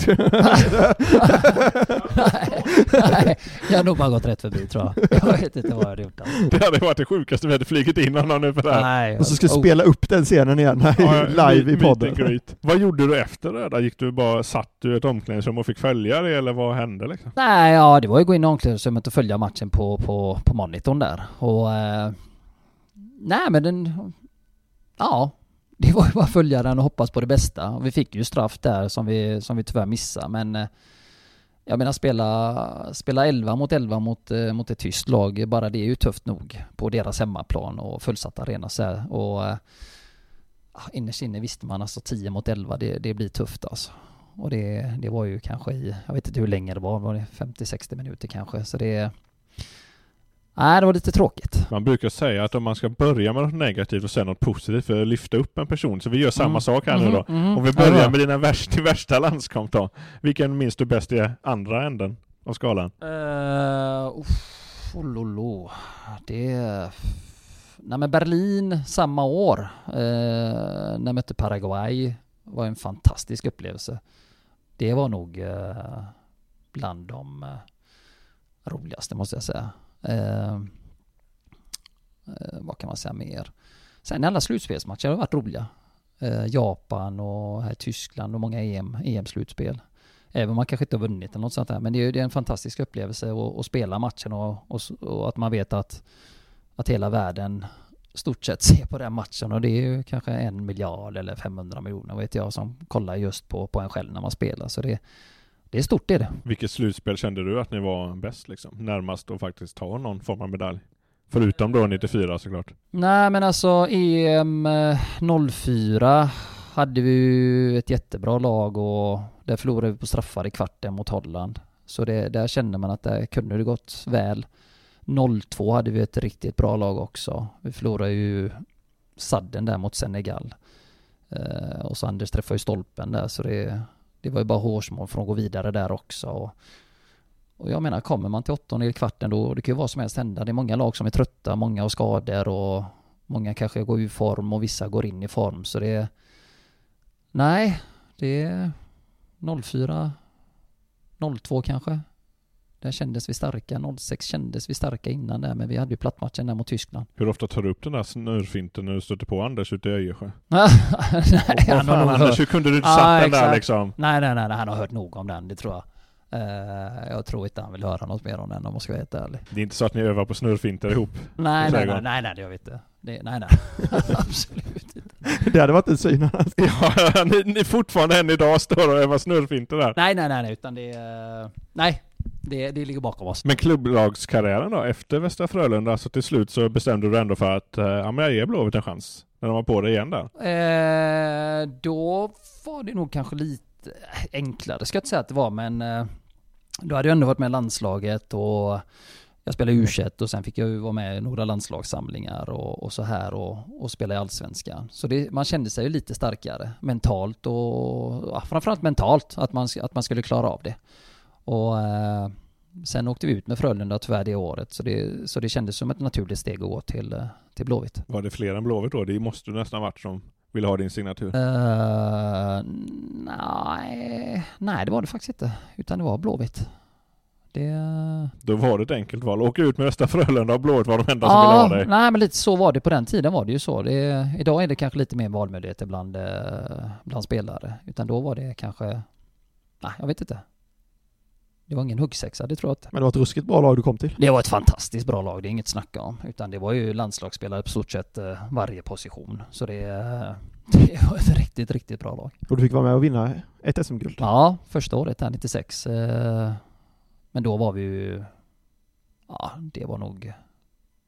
nej, nej, jag har nog bara gått rätt förbi tror jag. Jag vet inte vad jag hade gjort. Alltså. Det hade varit det sjukaste vi hade flugit in honom nu för det här. Nej, och så ska oh, spela upp den scenen igen här, Ja, live i podden. Vad gjorde du efter det där? Gick du bara, satt du i ett omklädningsrum och fick följa det eller vad hände liksom? Nej, ja det var ju att gå in i omklädningsrummet och följa matchen på, på, på monitorn där. Och... Eh, nej men den... ja, det var ju bara att följa den och hoppas på det bästa. Och Vi fick ju straff där som vi, som vi tyvärr missade, men eh, jag menar spela, spela 11 mot 11 mot, eh, mot ett tyskt lag, bara det är ju tufft nog på deras hemmaplan och fullsatt arena så här. Och äh, innerst inne visste man alltså 10 mot 11, det, det blir tufft alltså. Och det, det var ju kanske i, jag vet inte hur länge det var, var det 50-60 minuter kanske, så det Nej, det var lite tråkigt. Man brukar säga att om man ska börja med något negativt och sen något positivt för att lyfta upp en person, så vi gör samma Mm. sak här nu då. Mhm. Om vi Ja, börjar bra. med dina värsta, din värsta landskamp då. Vilken minns du bäst i andra änden av skalan? Uh, uff, oh, lolo. Det... Nej men Berlin samma år, uh, när jag mötte Paraguay, var en fantastisk upplevelse. Det var nog eh, bland de eh, roligaste måste jag säga. Eh, eh, vad kan man säga mer? Sen alla slutspelsmatcher har varit roliga. Eh, Japan och här Tyskland och många EM, EM-slutspel. Även om man kanske inte har vunnit eller något sånt där. Men det är, det är en fantastisk upplevelse att, att spela matchen och, och, och att man vet att, att hela världen stort sett ser på den matchen och det är ju kanske en miljard eller 500 miljoner vet jag som kollar just på, på en själv när man spelar. Så det, det är stort det är det. Vilket slutspel kände du att ni var bäst liksom? Närmast att faktiskt ta någon form av medalj? Förutom då 94 såklart. Nej men alltså EM eh, 04 hade vi ju ett jättebra lag och där förlorade vi på straffar i kvarten mot Holland. Så det, där kände man att det kunde det gått väl. 02 hade vi ett riktigt bra lag också. Vi förlorade ju sadden där mot Senegal. Eh, och så Anders träffade ju stolpen där så det, det var ju bara hårsmål från att gå vidare där också. Och, och jag menar, kommer man till åttonde i kvarten då, det kan ju vad som helst hända. Det är många lag som är trötta, många har skador och många kanske går ur form och vissa går in i form. Så det är... Nej, det är 04, 02 kanske. Där kändes vi starka. 06 kändes vi starka innan där, men vi hade ju plattmatchen där mot Tyskland. Hur ofta tar du upp den där snurrfinten när du stöter på Anders ute i Öjersjö? nej, han har nog Anders, hört- hur kunde du inte Ja, satt den där exakt. liksom? Nej, nej, nej, nej, han har hört nog om den, det tror jag. Eh, jag tror inte han vill höra något mer om den om jag ska vara helt ärlig. Det är inte så att ni övar på snurrfinter ihop? Nej, nej, nej, nej, nej, det gör vi inte. Det, nej, nej. Absolut inte. Det hade varit en syn. Ja, ni, ni fortfarande än idag står och övar snurrfinter där. Nej, nej, nej, nej, utan det... eh, nej, det, det ligger bakom oss. Men klubblagskarriären då, efter Västra Frölunda, så till slut så bestämde du ändå för att, eh, ja men jag ger Blåvitt en chans. När de var på det igen där. Eh, då var det nog kanske lite enklare, ska jag inte säga att det var, men eh, då hade jag ändå varit med i landslaget och jag spelade u och sen fick jag ju vara med i några landslagssamlingar och, och så här och, och spela i Allsvenskan. Så det, man kände sig ju lite starkare mentalt och ja, framförallt mentalt att man, att man skulle klara av det. Och eh, sen åkte vi ut med Frölunda tyvärr det året så det, så det kändes som ett naturligt steg att gå till, eh, till Blåvitt. Var det fler än Blåvitt då? Det måste du nästan varit som ville ha din signatur. Uh, nej, nej det var det faktiskt inte. Utan det var Blåvitt. Det... Då var det ett enkelt val. Åka ut med Västra Frölunda och Blåvitt var de enda som ville Ja, ha dig. nej men lite så var det på den tiden var det ju så. Det, idag är det kanske lite mer valmöjligheter bland, eh, bland spelare. Utan då var det kanske, nej jag vet inte. Det var ingen huggsexa, det tror jag inte. Men det var ett ruskigt bra lag du kom till. Det var ett fantastiskt bra lag, det är inget att snacka om. Utan det var ju landslagsspelare på stort sett eh, varje position. Så det, eh, det var ett riktigt, riktigt bra lag. Och du fick vara med och vinna ett SM-guld. Ja, första året här 96. eh, Men då var vi ju, ja det var nog,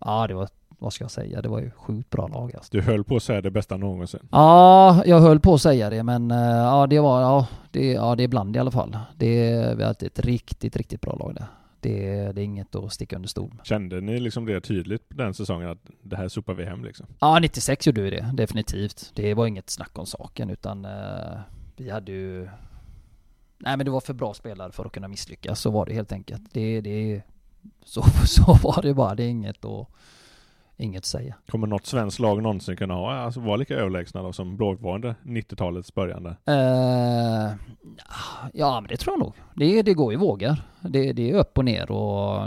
ja det var, vad ska jag säga, det var ju sjukt bra lag alltså. Du höll på att säga det bästa någonsin. Ja, jag höll på att säga det men eh, ja det var, ja det, ja, det är bland i alla fall. Det, haft ett riktigt, riktigt bra lag där. Det, det är inget att sticka under stol med. Kände ni liksom det tydligt den säsongen att det här sopar vi hem liksom? Ja, 96 gjorde vi det, definitivt. Det var inget snack om saken utan eh, vi hade ju... Nej men det var för bra spelare för att kunna misslyckas, så var det helt enkelt. Det, det, så, så var det bara, det är inget att, inget att säga. Kommer något svenskt lag någonsin kunna ha, alltså vara lika överlägsna då som Blåvitt var under 90-talets början där? Eh, ja men det tror jag nog. Det, det går i vågor. Det, det är upp och ner och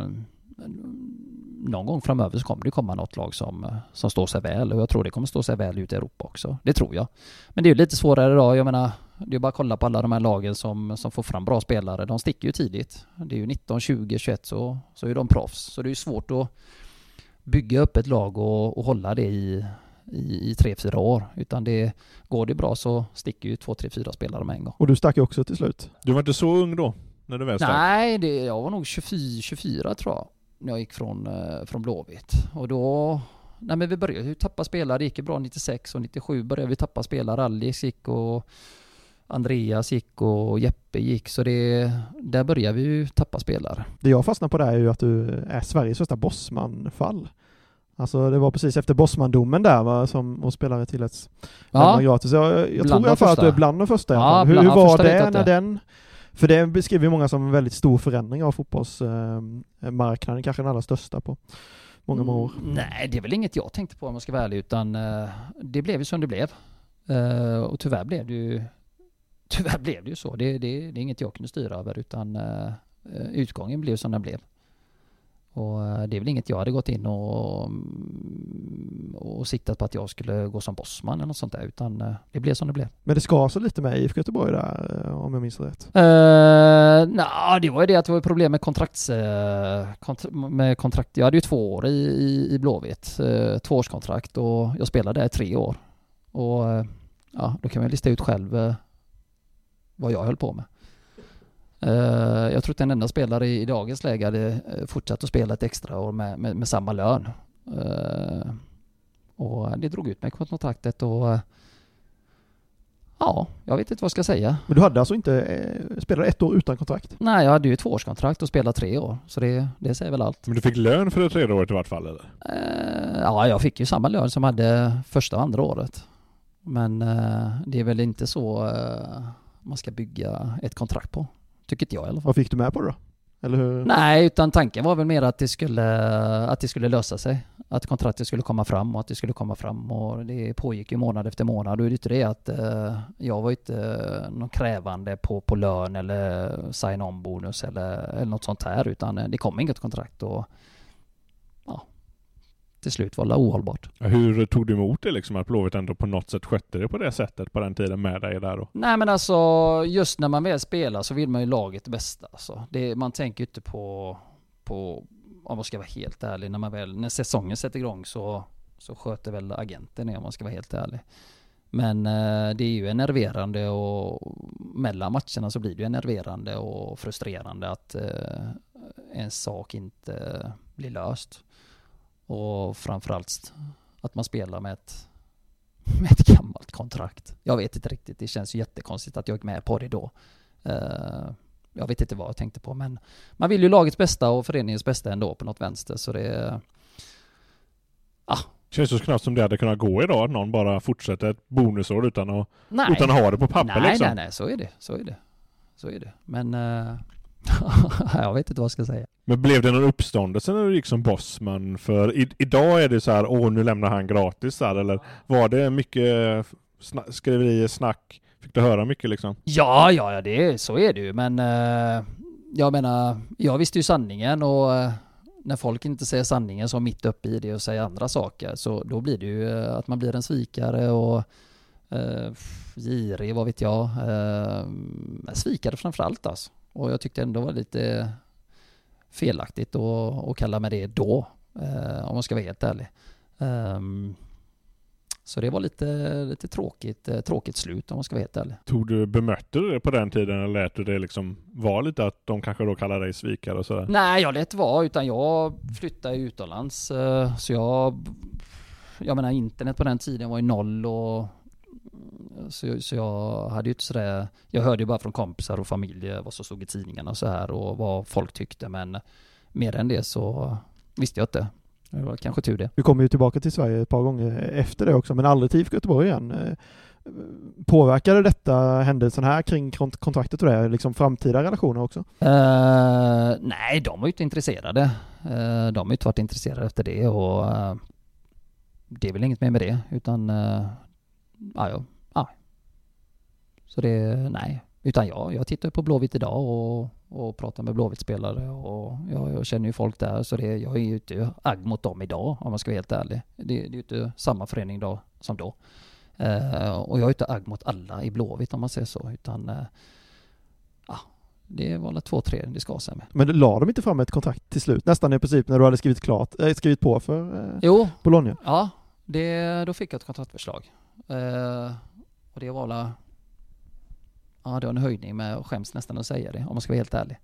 någon gång framöver så kommer det komma något lag som, som står sig väl och jag tror det kommer stå sig väl ute i Europa också. Det tror jag. Men det är ju lite svårare idag. Jag menar, det är bara att kolla på alla de här lagen som, som får fram bra spelare. De sticker ju tidigt. Det är ju 19, 20, 21 så, så är de proffs. Så det är ju svårt att bygga upp ett lag och, och hålla det i, i, i tre, fyra år. Utan det, går det bra så sticker ju två, tre, fyra spelare med en gång. Och du stack ju också till slut. Du var inte så ung då? När du väl stack? Nej, det, jag var nog 24, 24 tror jag. När jag gick från, eh, från Blåvitt. Och då, nej men vi började ju tappa spelare. Det gick ju bra 96 och 97 började vi tappa spelare. Alice gick och Andreas gick och Jeppe gick. Så det, där började vi ju tappa spelare. Det jag fastnar på där är ju att du är Sveriges första Bosman-fall. Alltså det var precis efter Bosman-domen där va, som och spelare tilläts lämna gratis. Jag, jag tror alla fall att du är bland de första Ja. Hur, hur var jag det när den... För det beskriver ju många som en väldigt stor förändring av fotbollsmarknaden, kanske den allra största på många, många år. Mm, Nej, det är väl inget jag tänkte på om jag ska vara ärlig, utan eh, det blev ju som det blev. Eh, och tyvärr blev det ju Tyvärr blev det ju så. Det, det, det är inget jag kunde styra över, utan eh, utgången blev som den blev. Och eh, det är väl inget jag hade gått in och, och siktat på att jag skulle gå som bossman eller något sånt där, utan eh, det blev som det blev. Men det skar så lite med IFK Göteborg där, om jag minns rätt. Uh, nah, det var ju det att det var problem med kontrakts... eh, kont- med kontrakt. Jag hade ju två år i, i, i Blåvitt. Uh, tvåårskontrakt och jag spelade där tre år. Och ja, då kan man lista ut själv vad jag höll på med. Eh, jag tror att den enda spelare i, dagens läge hade eh, fortsatt att spela ett extra år med, med, med samma lön. Eh, och det drog ut mig kontraktet och ja, jag vet inte vad jag ska säga. Men du hade alltså inte eh, spelat ett år utan kontrakt? Nej, jag hade ju ett tvåårskontrakt och spelade tre år. Så det, det säger väl allt. Men du fick lön för det tredje året i vart fall eller? Eh, ja, jag fick ju samma lön som jag hade första och andra året. Men eh, det är väl inte så eh, man ska bygga ett kontrakt på. Tycker inte jag i alla fall. Vad fick du med på det då? Eller hur? Nej, utan tanken var väl mer att det skulle, att det skulle lösa sig. Att kontraktet skulle komma fram och att det skulle komma fram och det pågick ju månad efter månad. Och det är inte det att eh, jag var inte eh, någon krävande på, på lön eller sign-on bonus eller, eller något sånt här utan eh, det kom inget kontrakt och till slut var det ohållbart. Hur tog du emot det liksom att Blåvitt ändå på något sätt skötte det på det sättet på den tiden med dig där då? Nej men alltså, just när man väl spelar så vill man ju laget bästa alltså. det, Man tänker ju inte på, på, om man ska vara helt ärlig, när man väl, när säsongen sätter igång så, så sköter väl agenten det om man ska vara helt ärlig. Men eh, det är ju enerverande och mellan matcherna så blir det ju enerverande och frustrerande att eh, en sak inte blir löst. Och framförallt att man spelar med ett med ett gammalt kontrakt. Jag vet inte riktigt, det känns ju jättekonstigt att jag gick med på det då. Eh, jag vet inte vad jag tänkte på, men man vill ju lagets bästa och föreningens bästa ändå på något vänster, så det... Känns ju knappt som det hade kunnat gå idag, att någon bara fortsätter ett bonusår utan att, Nej. utan att ha det på papper nej, liksom. Nej, nej, så är det, så är det. Så är det. Men... eh, jag vet inte vad jag ska säga. Men blev det någon uppståndelse när du gick som bossman? För i, idag är det så här, åh nu lämnar han gratis här, eller var det mycket sna- skriverier, snack? Fick du höra mycket liksom? Ja, ja, ja, det så är det ju, men eh, jag menar, jag visste ju sanningen och eh, när folk inte säger sanningen så mitt uppe i det och säger andra saker så då blir det ju eh, att man blir en svikare och eh, girig, vad vet jag. Eh, svikare framförallt alltså. Och jag tyckte ändå var lite felaktigt att, att kalla mig det då, eh, om man ska vara helt ärlig. Ehm, så det var lite, lite tråkigt, eh, tråkigt slut om man ska vara helt ärlig. Tog du, bemötte du det på den tiden eller lät du det liksom vara lite att de kanske då kallar dig svikare och sådär? Nej, jag lät vara utan jag flyttade utomlands. eh, Så jag... Jag menar internet på den tiden var ju noll och... Så, så jag hade ju inte sådär... Jag hörde ju bara från kompisar och familj vad som stod i tidningarna och så här och vad folk tyckte men mer än det så visste jag inte. Det var kanske tur det. Du kommer ju tillbaka till Sverige ett par gånger efter det också, men aldrig till IFK Göteborg igen. Eh, Påverkade detta händelsen här kring kont- kontraktet och det, liksom framtida relationer också? Eh, nej, de var ju inte intresserade. Eh, de har ju inte varit intresserade efter det och eh, det är väl inget mer med det utan uh, ja, ja. Så det, nej. Utan jag, jag tittar på Blåvitt idag och, och pratar med Blåvitt-spelare och jag, jag känner ju folk där så det, jag är ju inte agg mot dem idag om man ska vara helt ärlig. Det, det är ju inte samma förening då som då. Eh, och jag är inte agg mot alla i Blåvitt om man säger så utan eh, ja, det var väl två, tre det ska sig med. Men la de inte fram ett kontrakt till slut? Nästan i princip när du hade skrivit klart, äh, skrivit på för eh, Jo, Bologna? Ja, det, då fick jag ett kontraktförslag. Eh, och det var la, Ja, det var en höjning med, och skäms nästan att säga det om man ska vara helt ärlig.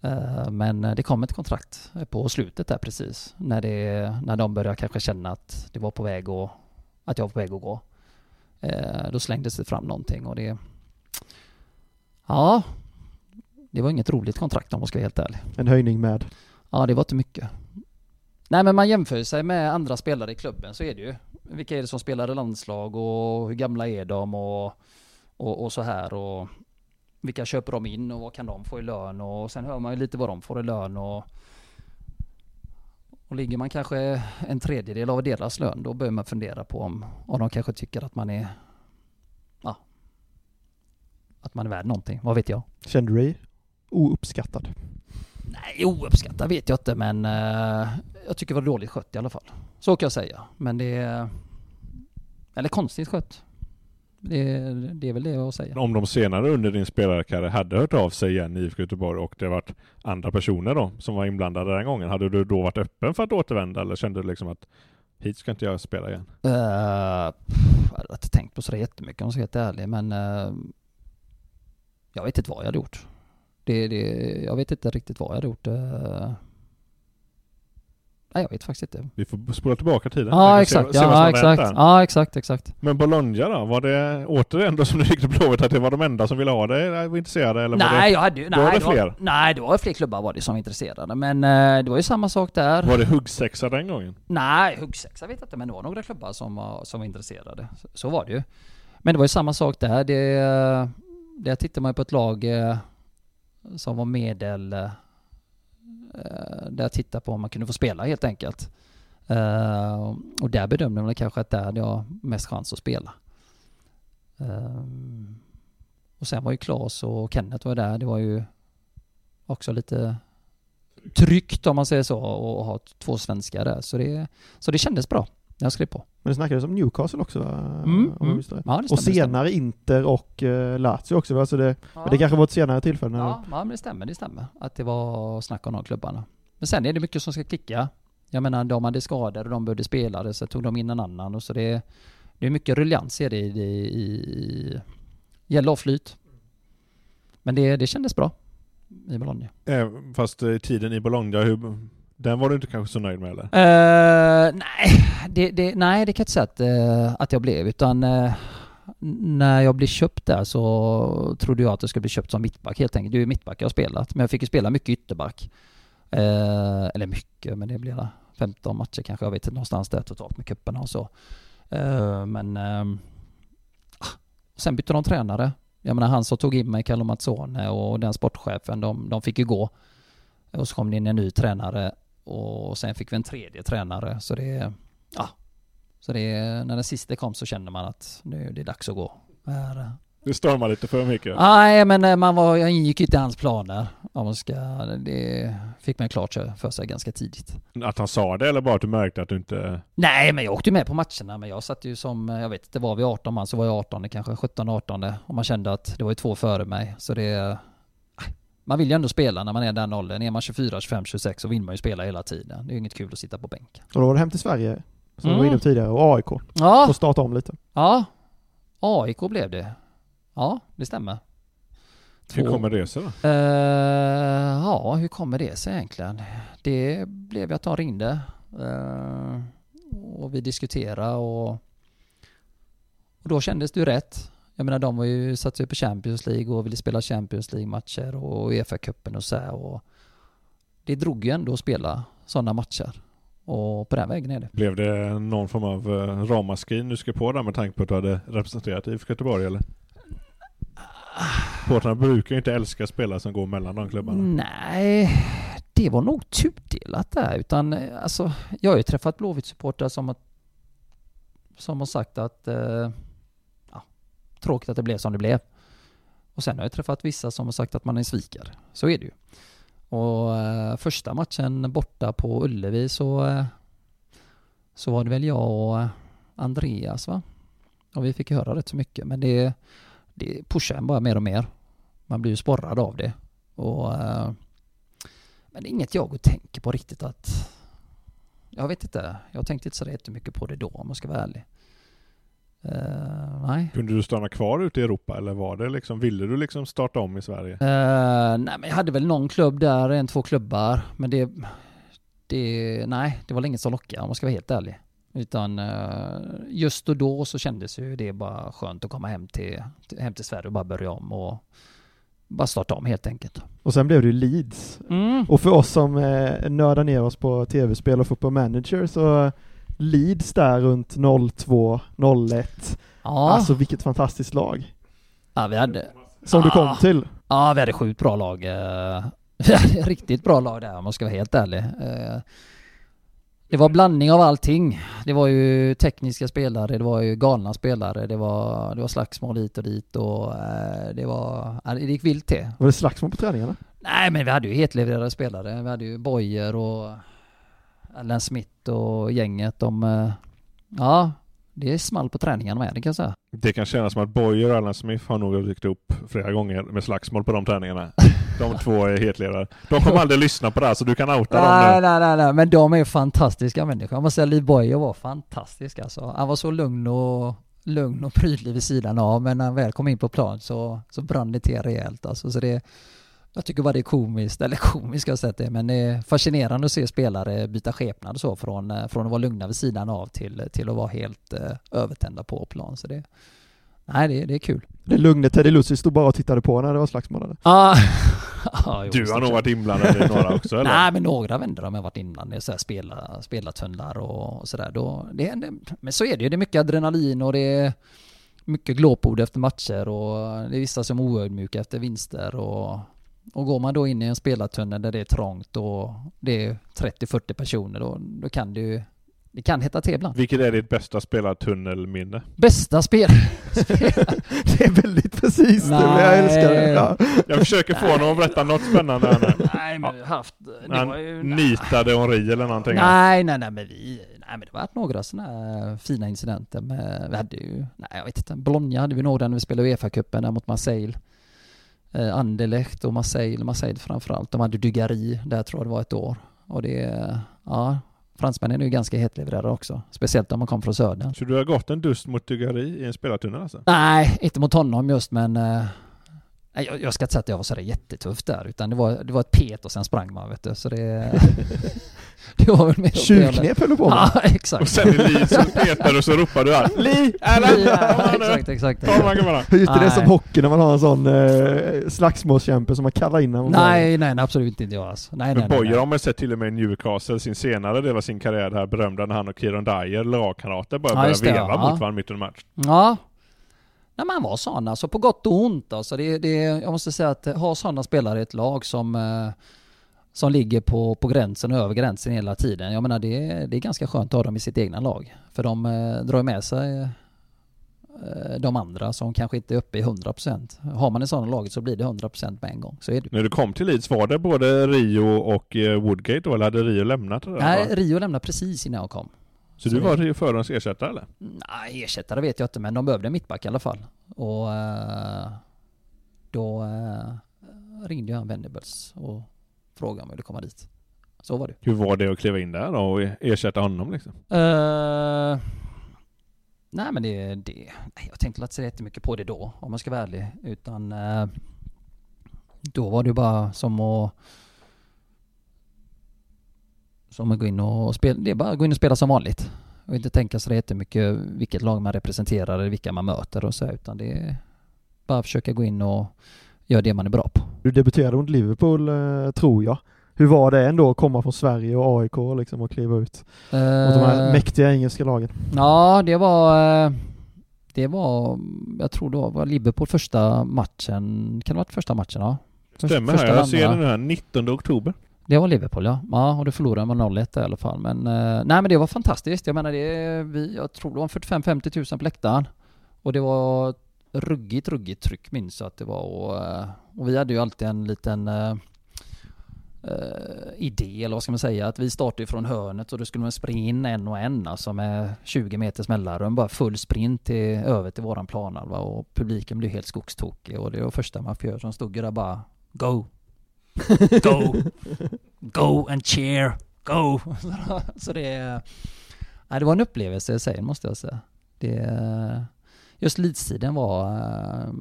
Eh, men det kom ett kontrakt på slutet där precis. När, det, när de började kanske känna att det var på väg att, att jag var på väg att gå. Eh, då slängdes det fram någonting och det... Ja, det var inget roligt kontrakt om man ska vara helt ärlig. En höjning med? Ja, det var inte mycket. Nej men man jämför sig med andra spelare i klubben så är det ju. Vilka är det som spelar i landslag och hur gamla är de och, och, och så här och vilka köper de in och vad kan de få i lön och sen hör man ju lite vad de får i lön och och ligger man kanske en tredjedel av deras lön då börjar man fundera på om, om de kanske tycker att man är ja, att man är värd någonting, vad vet jag. Kände du dig ouppskattad? Nej, ouppskattad vet jag inte men eh, jag tycker det var dåligt skött i alla fall. Så kan jag säga. Men det är... Eller konstigt skött. Det, det är väl det att säga. Om de senare under din spelarkarriär hade hört av sig igen i IFK Göteborg och det varit andra personer då som var inblandade den gången, hade du då varit öppen för att återvända eller kände du liksom att hit ska inte jag spela igen? Uh, jag hade inte tänkt på så jättemycket om jag ska vara helt ärlig men uh, jag vet inte vad jag hade gjort. Det, det, jag vet inte riktigt vad jag hade gjort. Uh, Nej, jag vet faktiskt inte. Vi får spola tillbaka tiden. Ja, exakt. Se, se ja, exakt. Ja, exakt, exakt. Men Bologna då? Var det återigen då som du gick till Blåvitt att det var de enda som ville ha dig, var intresserade? Eller nej, var det, jag hade. Nej, var det fler? Var, nej, det var fler klubbar var det som var intresserade. Men eh, det var ju samma sak där. Var det huggsexa den gången? Nej, huggsexa vet jag inte, men det var några klubbar som var, som var intresserade. Så, så var det ju. Men det var ju samma sak där. Det, där tittade man ju på ett lag eh, som var medel... Eh, Eh, där jag tittade på om man kunde få spela helt enkelt. Uh, och där bedömde man kanske att där hade jag mest chans att spela. Uh, och sen var ju Claes och Kenneth var där. Det var ju också lite tryggt om man säger så och ha två svenskar där. Så det, så det kändes bra jag skrev på. Men det snackades om Newcastle också va? Mm, om mm. det. Ja, det och senare Inter och uh, Lazio också va? Så det, ja. men det kanske var ett senare tillfälle? Ja, ja, men det stämmer, det stämmer. Att det var snack om de klubbarna. Men sen är det mycket som ska klicka. Jag menar, de hade skador och de behövde spelare så tog de in en annan och så det, det är mycket ruljans i det i, i, i gälla och flyt. Men det, det kändes bra i Bologna. Eh, fast eh, tiden i Bologna, hur, den var du inte kanske så nöjd med eller? Uh, nej, det, det, nej, det kan jag inte säga att, uh, att jag blev utan uh, när jag blev köpt där så trodde jag att jag skulle bli köpt som mittback helt enkelt. Det är ju mittback jag har spelat, men jag fick ju spela mycket ytterback. eller mycket, men det blev 15 matcher kanske, jag vet inte någonstans där totalt med cuperna och så. Uh, men uh, sen bytte de tränare. Jag menar han som tog in mig, Carlo Mazzone och den sportchefen, de, de fick ju gå. Och så kom det in en ny tränare och sen fick vi en tredje tränare. Så det, ja. Så det, när den sista kom så kände man att nu är det dags att gå. Här, det stormade lite för mycket? Nej, men man var, jag ingick inte i hans planer. Om man ska, det fick man klart för sig ganska tidigt. Att han sa det eller bara att du märkte att du inte... Nej, men jag åkte med på matcherna. Men jag satt ju som, jag vet inte, var vi 18 man så var jag 18 kanske 17-18 och man kände att det var ju två före mig. Så det... Man vill ju ändå spela när man är den åldern. Är man 24, 25, 26 så vill man ju spela hela tiden. Det är ju inget kul att sitta på bänken. Och då var det hem till Sverige, som Mm. vi var inne på tidigare, och AIK. Ja, Och starta om lite. ja. AIK blev det. Ja, det stämmer. Hur kommer det sig då? Eh, ja, hur kommer det sig egentligen? Det blev att de ringde eh, och vi diskuterade och, och då kändes det ju rätt. Jag menar de var ju satt sig på Champions League och ville spela Champions League-matcher och Uefa-cupen och så här och det drog ju ändå att spela sådana matcher och på den vägen är det. Blev det någon form av uh, ramaskrin du ska på där med tanke på att du hade representerat IFK Göteborg eller? Supportrarna brukar ju inte älska spelare som går mellan de klubbarna. Nej, det var nog tudelat där utan eh, alltså jag har ju träffat Blåvitt-supportrar som har som har sagt att eh, tråkigt att det blev som det blev. Och sen har jag träffat vissa som har sagt att man är svikare. Så är det ju. Och eh, första matchen borta på Ullevi så eh, så var det väl jag och eh, Andreas va? Och vi fick höra rätt så mycket men det, det pushar en bara mer och mer. Man blir ju sporrad av det. Och, eh, men det är inget jag går och tänker på riktigt att jag vet inte. Jag tänkte inte så jättemycket på det då om jag ska vara ärlig. Eh, nej. Kunde du stanna kvar ute i Europa eller var det liksom, ville du liksom starta om i Sverige? Eh, nej men jag hade väl någon klubb där, en, två klubbar. Men det, det, nej, det var väl inget som lockade om jag ska vara helt ärlig. Utan eh, just och då så kändes ju det bara skönt att komma hem till, till- hem till Sverige och bara börja om och bara starta om helt enkelt. Och sen blev det ju Leeds. Mm. Och för oss som eh, nördar ner oss på tv-spel och football manager så Leeds där runt 02, 01. Ja, Alltså vilket fantastiskt lag. ja, vi hade, Som du kom till. ja, vi hade sjukt bra lag. eh, Vi hade riktigt bra lag där om man ska vara helt ärlig. Eh, Det var blandning av allting. Det var ju tekniska spelare, det var ju galna spelare, det var, det var slagsmål hit och dit och eh, det var, ja, det gick vilt till. Var det slagsmål på träningarna? Nej men vi hade ju hetlevererade spelare. Vi hade ju Boyer och Alan Smith och gänget. De, eh, ja, det small på träningarna med, det kan jag säga. Det kan kännas som att Boyer och Alan Smith har nog dykt upp flera gånger med slagsmål på de träningarna. De två är hetledare. De kommer aldrig lyssna på det här så du kan outa Nej, dem nu. nej, nej, nej, men de är fantastiska människor. Jag måste säga, Lee Boyer var fantastisk alltså. Han var så lugn och lugn och prydlig vid sidan av, men när han väl kom in på plan så, så brann det till rejält alltså. Så det, jag tycker bara det är komiskt, eller komiskt ska jag säga det, men det är fascinerande att se spelare byta skepnad så från, eh, från att vara lugna vid sidan av till, till att vara helt eh, övertända på plan. Så det, nej, det, det är kul. Det lugne Teddy Lucy stod bara och tittade på när det var slagsmål eller? Ah. Jo, Du har nog sett. varit inblandad i några också eller? Nej men några vändor har jag varit inblandad i, så här spela, spelartunnlar och, och sådär. Men så är det ju, det är mycket adrenalin och det är mycket glåpord efter matcher och det är vissa som är oödmjuka efter vinster och, och går man då in i en spelartunnel där det är trångt och det är 30-40 personer då, då kan det ju, det kan hetta till ibland. Vilket är ditt bästa spelartunnelminne? Bästa spel... Det är väldigt precis det, men jag älskar det. Ja. Jag försöker få honom att berätta något spännande här nu. Nej men vi har haft... Det var ju, nitade Henri eller någonting. Nej, nej, nej, men vi, nej men det varit några sådana fina incidenter med, vi hade ju, nej jag vet inte, Bologna hade vi några när vi spelade Uefa-cupen där mot Marseille. Eh, Anderlecht och Marseille, Marseille framförallt. De hade Dugari, där tror jag det var ett år. Och det, ja, fransmännen är ju ganska hetlevererade också. Speciellt om man kommer från södern. Så du har gått en dust mot Dugari i en spelartunnel alltså? Nej, inte mot honom just men eh, jag, jag ska inte säga att jag var sådär jättetufft där utan det var, det var ett pet och sen sprang man vet du. Så det, det var väl mer åt det. Tjuvknep höll du på med. Ja, exakt. Och sen i Leeds så petar du så ropar du här Li! Eller? Ja, exakt, exakt. Ta de här gubbarna! Hur inte det är som Nej. hockey när man har en sån eh, slagsmålskämpe som man kallar in när man Nej, nej, nej, absolut inte jag alltså. Nej, nej, Men nej, Boyer nej. har man sett till och med i Newcastle, sin senare del av sin karriär här, berömda när han och Kieran Dyer, lagkamrater, bara Ja, började just det, veva ja. mot varandra mitt under match. Ja. Nej, men han var sån alltså, på gott och ont alltså. Det, det, jag måste säga att ha sådana spelare i ett lag som, eh, som ligger på, på gränsen och över gränsen hela tiden. Jag menar det, är- det är ganska skönt att ha dem i sitt egna lag. För de eh, drar med sig eh, de andra som kanske inte är uppe i 100%. Har man en sån laget så blir det 100% med en gång. Så är det. När du kom till Leeds, var det både Rio och eh, Woodgate då, eller hade Rio lämnat det där? Nej, va? Rio lämnade precis innan jag kom. Så du var Rio förarens ersättare eller? Nej, ersättare vet jag inte, men de behövde en mittback i alla fall. Och eh, då eh, ringde jag Venables och frågade om jag ville komma dit. Så var det. Hur var det att kliva in där och ersätta honom liksom? Eh, nej men det, det jag tänkte inte så jättemycket på det då, om man ska vara ärlig. Utan eh, då var det bara som att som att gå in och spela, det är bara att gå in och spela som vanligt. Och inte tänka så jättemycket vilket lag man representerar eller vilka man möter och så utan det är bara att försöka gå in och göra det man är bra på. Du debuterade mot Liverpool, eh, tror jag. Hur var det ändå att komma från Sverige och AIK liksom och kliva ut mot de här Eh, mäktiga engelska lagen? Ja, det var... eh, Det var, jag tror det var Liverpool första matchen. Kan det ha varit första matchen? Ja. Stämmer här, första jag ser den här 19 oktober. Det var Liverpool ja. Ja, och det förlorade med 0-1 i alla fall. Men nej men det var fantastiskt. Jag menar det, vi, jag tror det var 45-50 tusen på läktaren. Och det var ruggigt, ruggigt tryck minns jag att det var. Och, eh, och vi hade ju alltid en liten eh, idé, eller vad ska man säga, att vi startade från hörnet och då skulle man springa in en och en, alltså med 20 meters mellanrum, bara full sprint till, över till våran planhalva och publiken blev helt skogstokig och det var första man så de stod där bara Go! Go! Go and cheer! Go! så det, nej, det var en upplevelse i sig måste jag säga. Det, just Leeds-tiden var, eh,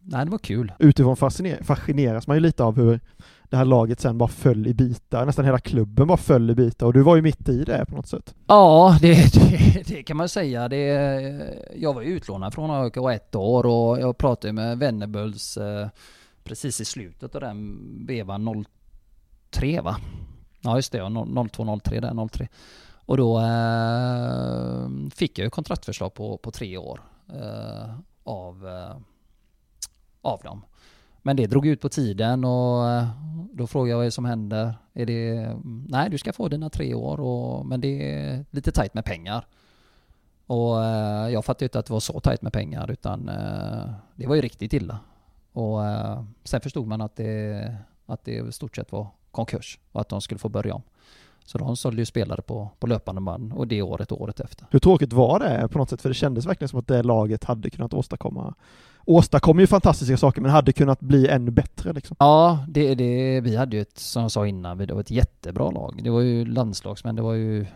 nej det var kul. Utifrån fasciner- fascineras man ju lite av hur det här laget sen bara föll i bitar, nästan hela klubben bara föll i bitar och du var ju mitt i det på något sätt. Ja, det, det, det kan man säga. Det, jag var ju utlånad från AIK ett år och jag pratade med Wennerbulls eh, precis i slutet av den vevan 03 va? Ja just det, ja, 02-03 där, 03. Och då eh, fick jag ju kontraktförslag på, på tre år eh, av, eh, av dem. Men det drog ut på tiden och eh, då frågade jag vad som händer. Är det, nej du ska få dina tre år och, men det är lite tajt med pengar. Och eh, jag fattade inte att det var så tajt med pengar utan eh, det var ju riktigt illa. Och sen förstod man att det, att det i stort sett var konkurs och att de skulle få börja om. Så de sålde ju spelare på, på löpande band och det året och året efter. Hur tråkigt var det på något sätt? För det kändes verkligen som att det laget hade kunnat åstadkomma åstadkom ju fantastiska saker men hade kunnat bli ännu bättre liksom. Ja, det, det, vi hade ju ett, som jag sa innan, det var ett jättebra lag. Det var ju landslagsmän, det var ju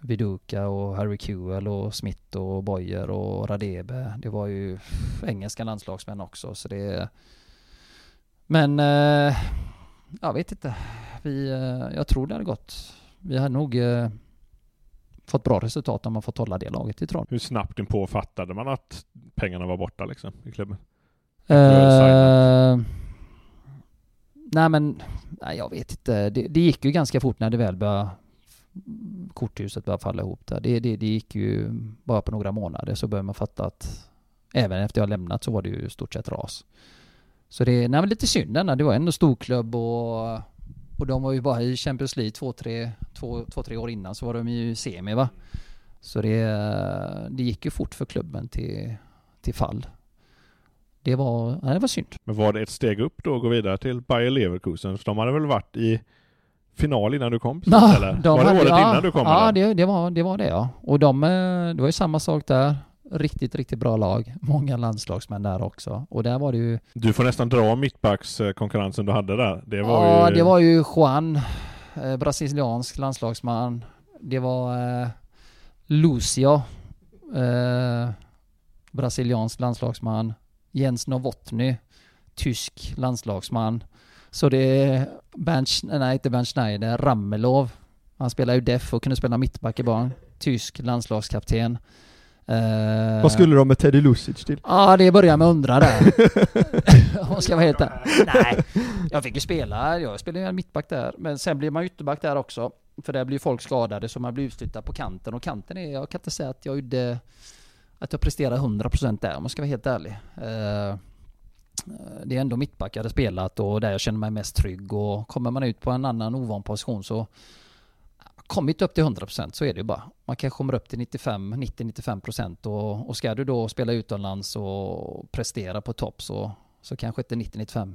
Viduka och Harry Kewell och Smith och Boyer och Radebe. Det var ju engelska landslagsmän också så det... Men... Eh, jag vet inte. Vi, eh, jag tror det hade gått. Vi hade nog eh, fått bra resultat om man fått hålla det laget i tråd. Hur snabbt inpå fattade man att pengarna var borta liksom i klubben? Eh, nej men, nej, jag vet inte. Det, det gick ju ganska fort när det väl började korthuset började falla ihop där. Det, det, det gick ju bara på några månader så började man fatta att även efter jag lämnat så var det ju stort sett ras. Så det är lite synd denna. Det var ändå storklubb och, och de var ju bara i Champions League två, tre, två, två, tre år innan så var de ju semi va. Så det, det gick ju fort för klubben till, till fall. Det var, nej, det var synd. Men var det ett steg upp då att gå vidare till Bayer Leverkusen? För de hade väl varit i final innan du kom? Ja, eller? de var det hade- året ja, innan du kom? Ja, det, det, var, det var det ja. Och de, eh, det var ju samma sak där. Riktigt, riktigt bra lag. Många landslagsmän där också. Och där var det ju... Du får nästan dra mittbackskonkurrensen du hade där. Det var ja, ju... det var ju Juan, eh, brasiliansk landslagsman. Det var eh, Lucio, eh, brasiliansk landslagsman. Jens Novotny, tysk landslagsman. Så det är Bernd, Sch- nej inte Bernd Schneider, Ramelov. Han spelar ju def och kunde spela mittback i barn. Tysk landslagskapten. Eh, Vad skulle de med Teddy Lucic till? Ja, det börjar med undra där. Om jag ska vara helt. Nej, jag fick ju spela. Jag spelade ju mittback där. Men sen blir man ytterback där också. För där blir folk skadade så man blir utflyttad på kanten. Och kanten är, jag kan inte säga att jag gjorde... Att jag presterade 100% där om jag ska vara helt ärlig. Eh, det är ändå mittback jag hade spelat och där jag känner mig mest trygg. Och kommer man ut på en annan ovan position så kommit upp till 100% så är det ju bara. Man kanske kommer upp till 95, 90-95% och, och ska du då spela utomlands och prestera på topp så, så kanske inte 90-95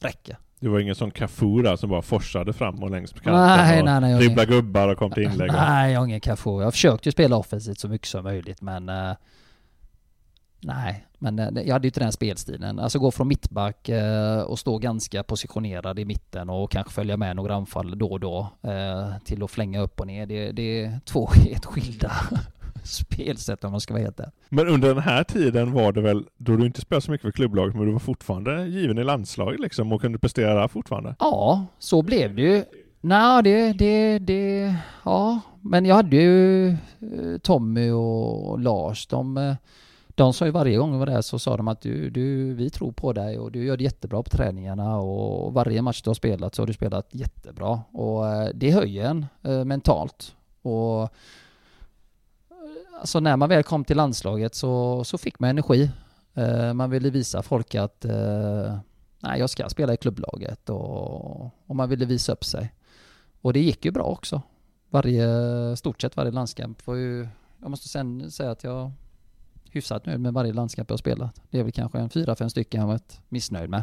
räcker. Det var ingen sån Cafu där som bara forsade fram och längs på kanten Nej, nej, dribblade gubbar och kom till inlägg. Nej, jag har ingen Cafu. Jag har försökt ju spela offensivt så mycket som möjligt men eh, Nej, men eh, jag hade ju inte den spelstilen. Alltså gå från mittback eh, och stå ganska positionerad i mitten och kanske följa med några anfall då och då eh, till att flänga upp och ner. Det, det är två helt skilda spelsätt om man ska vara helt. Men under den här tiden var det väl, då du inte spelade så mycket för klubblaget, men du var fortfarande given i landslaget liksom och kunde prestera där fortfarande? Ja, så blev det ju. Nej, det, det, det, ja, men jag hade ju Tommy och Lars, de, de sa ju varje gång jag var där så sa de att du, du, vi tror på dig och du gör det jättebra på träningarna och varje match du har spelat så har du spelat jättebra och eh, det höjer en eh, mentalt och eh, alltså när man väl kom till landslaget så, så fick man energi. Man ville visa folk att nej, jag ska spela i klubblaget och, och man ville visa upp sig. Och det gick ju bra också. Varje, stort sett varje landskamp var ju, jag måste sen säga att jag hyfsat nöjd med varje landskamp jag har spelat. Det är väl kanske en fyra, fem stycken jag har varit missnöjd med.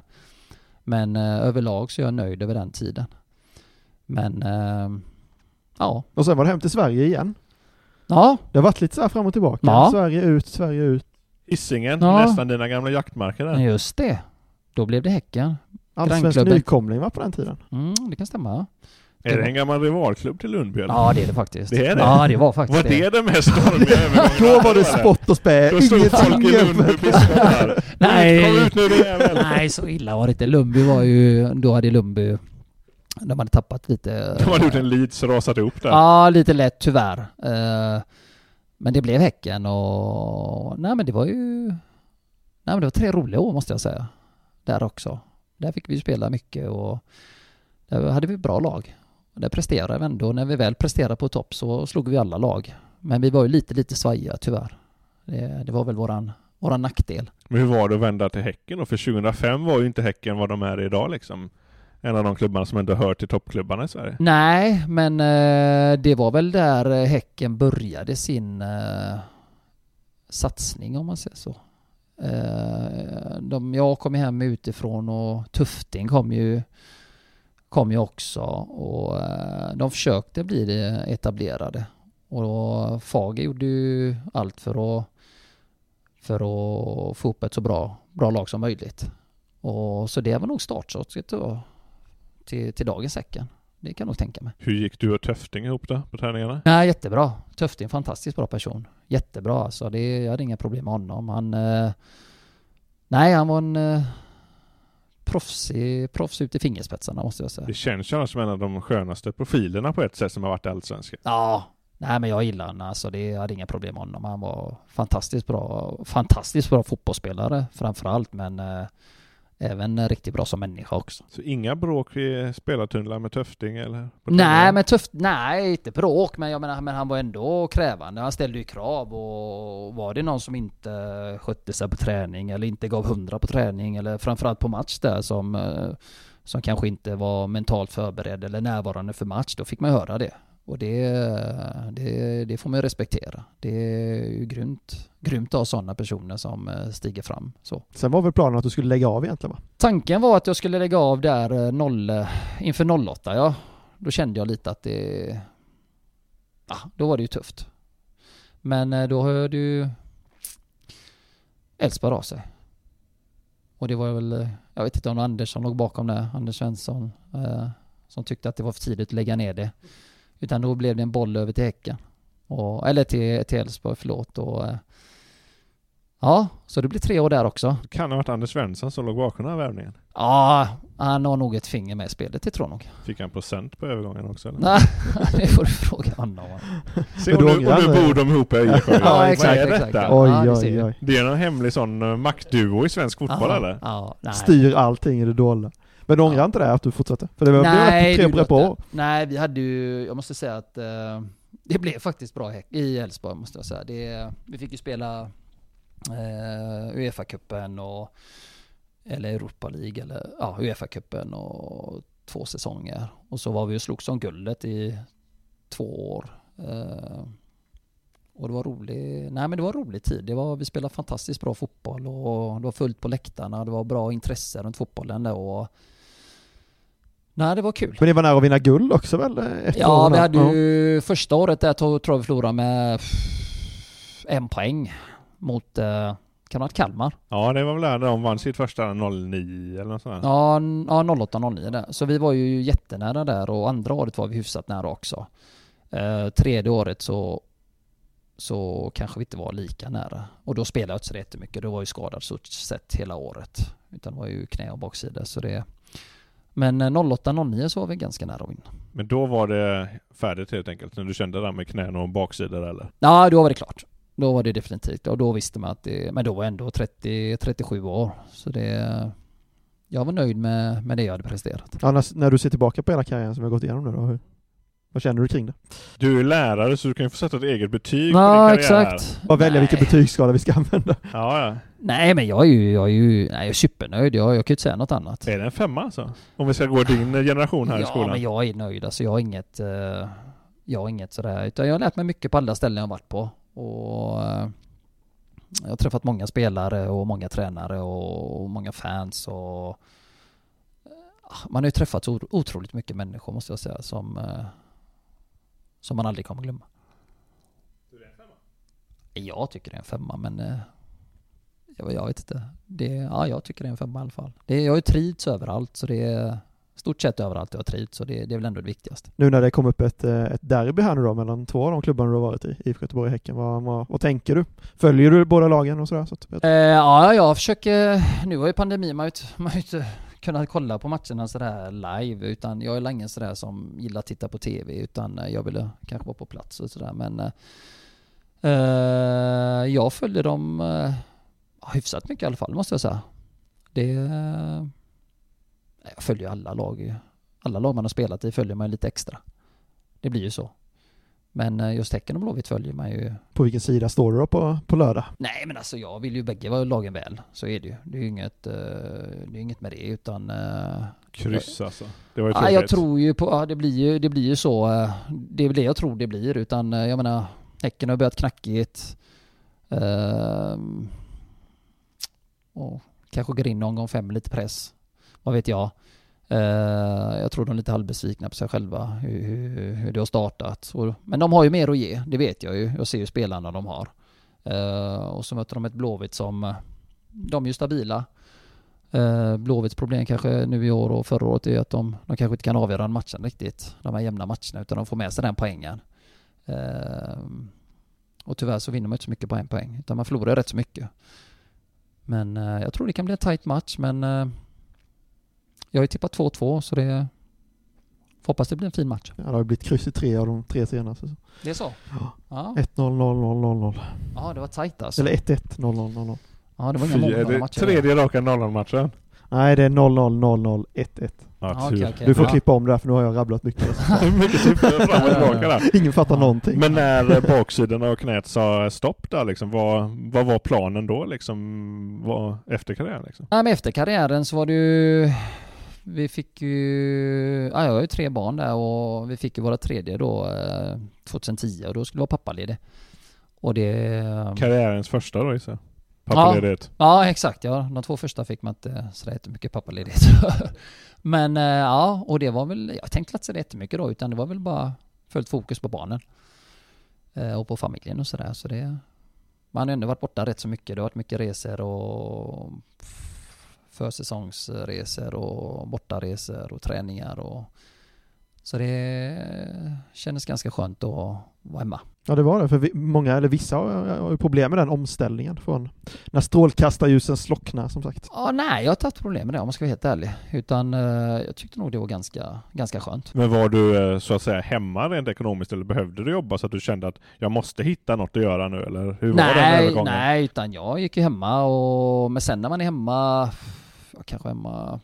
Men eh, överlag så är jag nöjd över den tiden. Men eh, ja, Och sen var det hem till Sverige igen. ja, Det har varit lite så här fram och tillbaka. Ja. Sverige ut, Sverige ut. Hisingen, Ja. nästan dina gamla jaktmarker där. just det. Då blev det Häcken. Allsvensk nykomling var på den tiden. Mm, det kan stämma. Är det en gammal rivalklubb till Lundby eller? Ja det är det faktiskt. Det är det? Ja det var faktiskt Var det den mest stormiga övergången? Då var det spott och spe, Då stod folk i Lundby biskopar. Nej. Kom ut nu din jävel! Nej så illa var det inte. Lundby var ju, då hade Lundby, de hade tappat lite... De hade gjort en Leeds rasat ihop där. Ja, lite lätt tyvärr. Eh, Men det blev Häcken och... Nej men det var ju... Nej men det var tre roliga år måste jag säga. Där också. Där fick vi spela mycket och där hade vi bra lag. Och där presterade vi ändå. När vi väl presterade på topp så slog vi alla lag. Men vi var ju lite, lite svajiga tyvärr. Det, det var väl våran, våran nackdel. Men hur var det att vända till Häcken då? För 2005 var ju inte Häcken vad de är idag liksom. En av de klubbarna som ändå hör till toppklubbarna i Sverige. Nej, men eh, det var väl där Häcken började sin eh, satsning om man säger så. Eh, de, jag kom hem utifrån och Tufting kom ju, kom ju också och eh, de försökte bli det etablerade. Och Fager gjorde ju allt för att, för att få upp ett så bra, bra lag som möjligt. Och så det var nog startskottet till, till dagens Häcken. Det kan jag nog tänka mig. Hur gick du och Töfting ihop då på träningarna? Nej, jättebra. Tufting, fantastiskt bra person. Jättebra alltså. Det, jag hade inga problem med honom. Han... Eh, nej, han var en eh, proffsig, proffs ut i fingerspetsarna måste jag säga. Det känns ju annars som en av de skönaste profilerna på ett sätt som har varit i Allsvenskan. Ja, nej men jag gillar honom alltså. Det, hade inga problem med honom. Han var fantastiskt bra, fantastiskt bra fotbollsspelare framför allt, men eh, även riktigt bra som människa också. Så inga bråk i spelartunnlar med Töfting eller? Nej men tufft, nej inte bråk men jag menar men han var ändå krävande. Han ställde ju krav och var det någon som inte skötte sig på träning eller inte gav hundra på träning eller framförallt på match där som eh, som kanske inte var mentalt förberedd eller närvarande för match, då fick man höra det. Och det, det, det får man ju respektera. Det är ju grymt, grymt att ha sådana personer som eh, stiger fram. Så. Sen var väl planen att du skulle lägga av egentligen va? Tanken var att jag skulle lägga av där eh, noll, eh, inför 08 ja. Då kände jag lite att det... Ja, då var det ju tufft. Men eh, då hörde ju Elfsborg av sig. Och det var väl, eh, jag vet inte om Anders som låg bakom det, Anders Svensson, eh, som tyckte att det var för tidigt att lägga ner det. Utan då blev det en boll över till Häcken. Och, eller till till Elfsborg, förlåt. Och, eh, ja, så det blir tre år där också. Det kan ha varit Anders Svensson som låg bakom den här värvningen. Ja, han har nog ett finger med i spelet, det tror jag nog. Fick han procent på övergången också eller? Nej, det får du fråga honom om. Se, och då nu, och nu bor de ihop i Öjersjö. Ja, Vad exakt, är exakt. detta? Oj, oj, oj. Det är någon hemlig sån eh, maktduo i svensk fotboll Ja, eller? Ja, nej. Styr allting i det dolda. Men du ångrar Ja. inte det att du fortsatte? För det var Nej, tre det på. Nej, vi hade ju, jag måste säga att eh, det blev faktiskt bra i Elfsborg måste jag säga. Det, vi fick ju spela eh, Uefa-cupen och eller Europa League eller ja, Uefa-cupen och två säsonger. Och så var vi och slogs om guldet i två år. Eh, och det var rolig, nej men det var rolig tid. Det var, vi spelade fantastiskt bra fotboll och det var fullt på läktarna. Det var bra intresse runt fotbollen då. Och, nej, det var kul. Men ni var nära att vinna guld också väl? Ja, vi hade ju första året där tog- tror jag vi förlorade med en poäng mot, eh, kan det ha varit Kalmar? Ja, det var väl där de vann sitt första 09 eller något sånt. Ja, ja 08-09 där. Så vi var ju jättenära där och andra året var vi hyfsat nära också. Eh, tredje året så, så kanske vi inte var lika nära. Och då spelade jag inte så jättemycket. Då var jag ju skadad så sett hela året. Utan det var ju knä och baksida. Så det... Men eh, 08-09 så var vi ganska nära att vinna. Men då var det färdigt helt enkelt, när du kände det där med knän och baksidor eller? Ja, då var det klart. Då var det definitivt. Och då visste man att det, men då var jag ändå 30, 37 år. Så det, jag var nöjd med, med det jag hade presterat. Ja, när, när du ser tillbaka på hela karriären som vi har gått igenom nu då, hur, vad känner du kring det? Du är lärare så du kan ju få sätta ett eget betyg på Ja, din karriär exakt. Bara välja Nej. vilken betygsskala vi ska använda. Ja, ja. Nej, men jag är ju, jag är ju, nej, jag är supernöjd. Jag, jag kan ju inte säga något annat. Är det en femma alltså? Om vi ska gå din generation här i ja, skolan. men jag är nöjd. Alltså jag har inget, eh, jag har inget sådär, utan jag har lärt mig mycket på alla ställen jag har varit på. Och eh, jag har träffat många spelare och många tränare och, och många fans och eh, man har ju träffat så otroligt mycket människor måste jag säga som, som man aldrig kommer glömma. Jag tycker det är en femma men eh, jag, jag vet inte. Det, ja, jag tycker det är en femma i alla fall. Det, jag har ju trivts överallt så det stort sett överallt jag har trivts så det, det är väl ändå det viktigaste. Nu när det kom upp ett, eh, ett derby här nu då mellan två av de klubbarna du har varit i, IFK Göteborg och Häcken, vad, vad, vad tänker du? Följer du båda lagen och sådär? Så att, Eh, ja, jag försöker, nu har ju pandemin, man har ju inte, kunnat kolla på matcherna sådär live utan jag är ingen sådär som gillar att titta på TV utan eh, jag ville eh, kanske vara på plats och sådär men eh, eh, jag följer dem eh, hyfsat mycket i alla fall måste jag säga. Det, eh, jag följer alla lag, alla lag man har spelat i följer man lite extra. Det blir ju så. Men eh, just Häcken och Blåvitt följer man ju på vilken sida står du då på, på lördag? Nej men alltså jag vill ju bägge vara lagen väl. Så är det ju. Det är ju inget, eh, det är inget med det utan... eh, Kryss alltså. Det var ju Ja, jag tråkigt. tror ju på, ja, det blir ju, det blir ju så. Det är det jag tror det blir utan jag menar Häcken har börjat knackigt. Ehm, och kanske går in någon gång fem lite press. Vad vet jag. Eh, jag tror de är lite halvbesvikna på sig själva hur, hur, hur det har startat. Men de har ju mer att ge, det vet jag ju. Jag ser ju spelarna de har. Eh, och så möter de ett Blåvitt som, de är ju stabila. Eh, Blåvitts problem kanske nu i år och förra året är att de, de kanske inte kan avgöra en matchen riktigt. De här jämna matcherna utan de får med sig den poängen. Och tyvärr så vinner man inte så mycket på en poäng utan man förlorar rätt så mycket. Men jag tror det kan bli en tight match men jag har ju tippat 2-2 så det hoppas det blir en fin match. Ja, det har blivit kryss i tre av de tre senaste. Det är så? Ja. 1-0, 0-0, 0-0. Ja, det var tight alltså. Eller 1-1, 0-0, 0-0. Ja, det var inga Fy, mål är i det matcher. tredje raka 0-0-matchen? Nej, det är 0-0, 0-0, 1-1. Ja, Ja, tur. okej, okej. Du får Ja. klippa om det här för nu har jag rabblat mycket. Mycket siffror fram och tillbaka där. Ingen fattar någonting. Men när eh, baksidan av knät sa stopp där liksom, vad, vad var planen då liksom? Vad, efter karriären liksom? Nej men efter karriären så var det ju Vi fick ju Ja jag har ju tre barn där och vi fick ju våra tredje då eh, 2010 och då skulle vi vara pappaledig. Och det Karriärens första då gissar jag. Pappaledighet. Ja exakt. Ja, de två första fick man inte sådär jättemycket pappaledighet. Men eh, ja, och det var väl Jag tänkte inte sådär jättemycket då utan det var väl bara Fullt fokus på barnen. Eh, Och på familjen och sådär så det Man har ändå varit borta rätt så mycket, det har varit mycket resor och försäsongsresor och bortaresor och träningar och så det kändes ganska skönt att vara hemma. Ja det var det, för vi, många, eller vissa har, ju problem med den omställningen från när strålkastarljusen slocknar som sagt. Ja, nej, jag har inte haft problem med det om man ska vara helt ärlig. Utan eh, jag tyckte nog det var ganska, ganska skönt. Men var du eh, så att säga hemma rent ekonomiskt eller behövde du jobba så att du kände att jag måste hitta något att göra nu eller hur var den Nej, övergången? nej, utan jag gick ju hemma och men sen när man är hemma, jag kanske hemma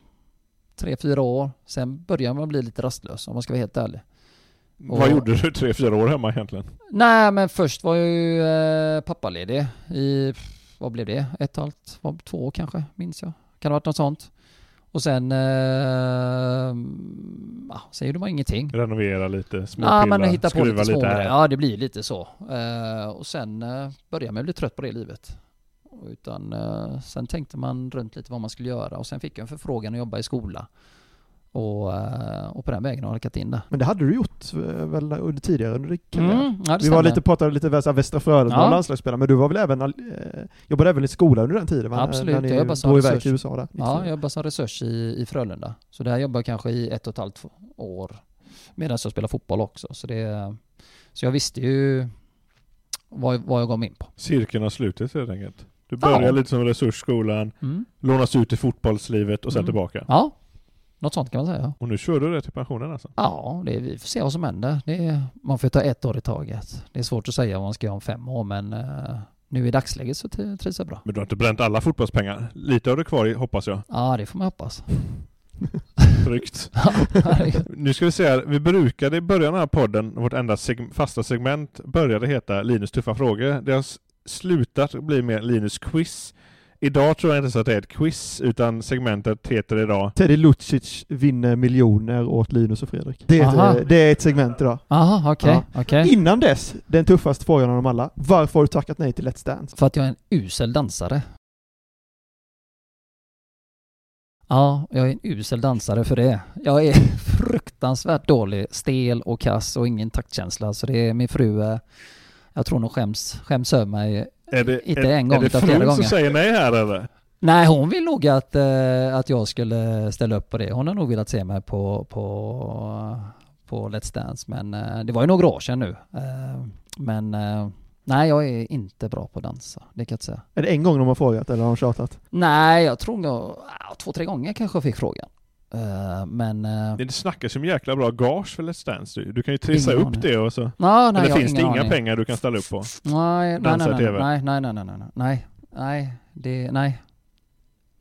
tre, fyra år, sen börjar man bli lite rastlös om man ska vara helt ärlig. Vad Och- gjorde du tre, fyra år hemma egentligen? Nej, men först var jag ju eh, pappaledig i, vad blev det? Ett och halvt, vad, två år kanske, minns jag. Kan det ha varit något sånt. Och sen, eh, ja, sen gjorde man ingenting. Renovera lite, småpilla, på skruva lite lite här. Ja, det blir lite så. Eh, och sen eh, började man bli trött på det livet. Utan eh, sen tänkte man runt lite vad man skulle göra och sen fick jag en förfrågan att jobba i skola. Och, eh, och på den vägen har jag halkat in där. Men det hade du gjort eh, väl under tidigare under din karriär? Mm, ja, Vi var lite, pratade lite väl Västra Frölunda Ja. landslagsspelare, men du var väl även, eh, jobbade även i skola under den tiden? va? Absolut, När ni jag jobbade som resurs. till USA där. Ja, jag jobbar som resurs i, i Frölunda. Så där jobbar jag kanske i ett och ett halvt år medan jag spelar fotboll också. Så, det, så jag visste ju vad, vad jag gav mig in på. Cirkeln har slutits helt enkelt. Du börjar Ja. lite som resursskolan, Mm. lånas ut i fotbollslivet och sen Mm. tillbaka. Ja, något sånt kan man säga. Och nu kör du det till pensionen alltså? Ja, det är, vi får se vad som händer. Det är, man får ta ett år i taget. Det är svårt att säga vad man ska göra om fem år, men eh, nu i dagsläget så trivs jag bra. Men du har inte bränt alla fotbollspengar? Lite har du kvar i, hoppas jag. Ja, det får man hoppas. Tryggt. Nu ska vi se här, vi brukade i början av den här podden, vårt enda seg- fasta segment började heta Linus tuffa frågor. Det har slutat bli mer Linus quiz. Idag tror jag inte ens att det är ett quiz, utan segmentet heter idag Teddy Lucic vinner miljoner åt Linus och Fredrik. Det är, ett, det är ett segment idag. Aha, okej, Ja. okej. Innan dess, den tuffaste frågan av dem alla. Varför har du tackat nej till Let's Dance? För att jag är en usel dansare. Ja, jag är en usel dansare för det. Jag är fruktansvärt dålig, stel och kass och ingen taktkänsla. Så det är min fru, eh, jag tror nog skäms, skäms över mig. Är det, Inte är, en gång, är det utan flera frun som gånger. säger nej här eller? Nej, hon vill nog att, eh, att jag skulle ställa upp på det. Hon har nog velat se mig på, på, på Let's Dance, men eh, det var ju några år sedan nu. Eh, men nej, jag är inte bra på att dansa, det kan jag inte säga. Är det en gång de har frågat eller har de tjatat? Nej, jag tror nog, två, tre gånger kanske jag fick frågan. Eh, men... eh, Det snackas ju om jäkla bra gage för Let's Dance du. Du kan ju trissa upp aning. det och så. Ja, nej, Eller finns det inga aning. pengar du kan ställa upp på? Nej, nej, nej, TV? nej, nej, nej, nej, nej, nej, nej, det, nej.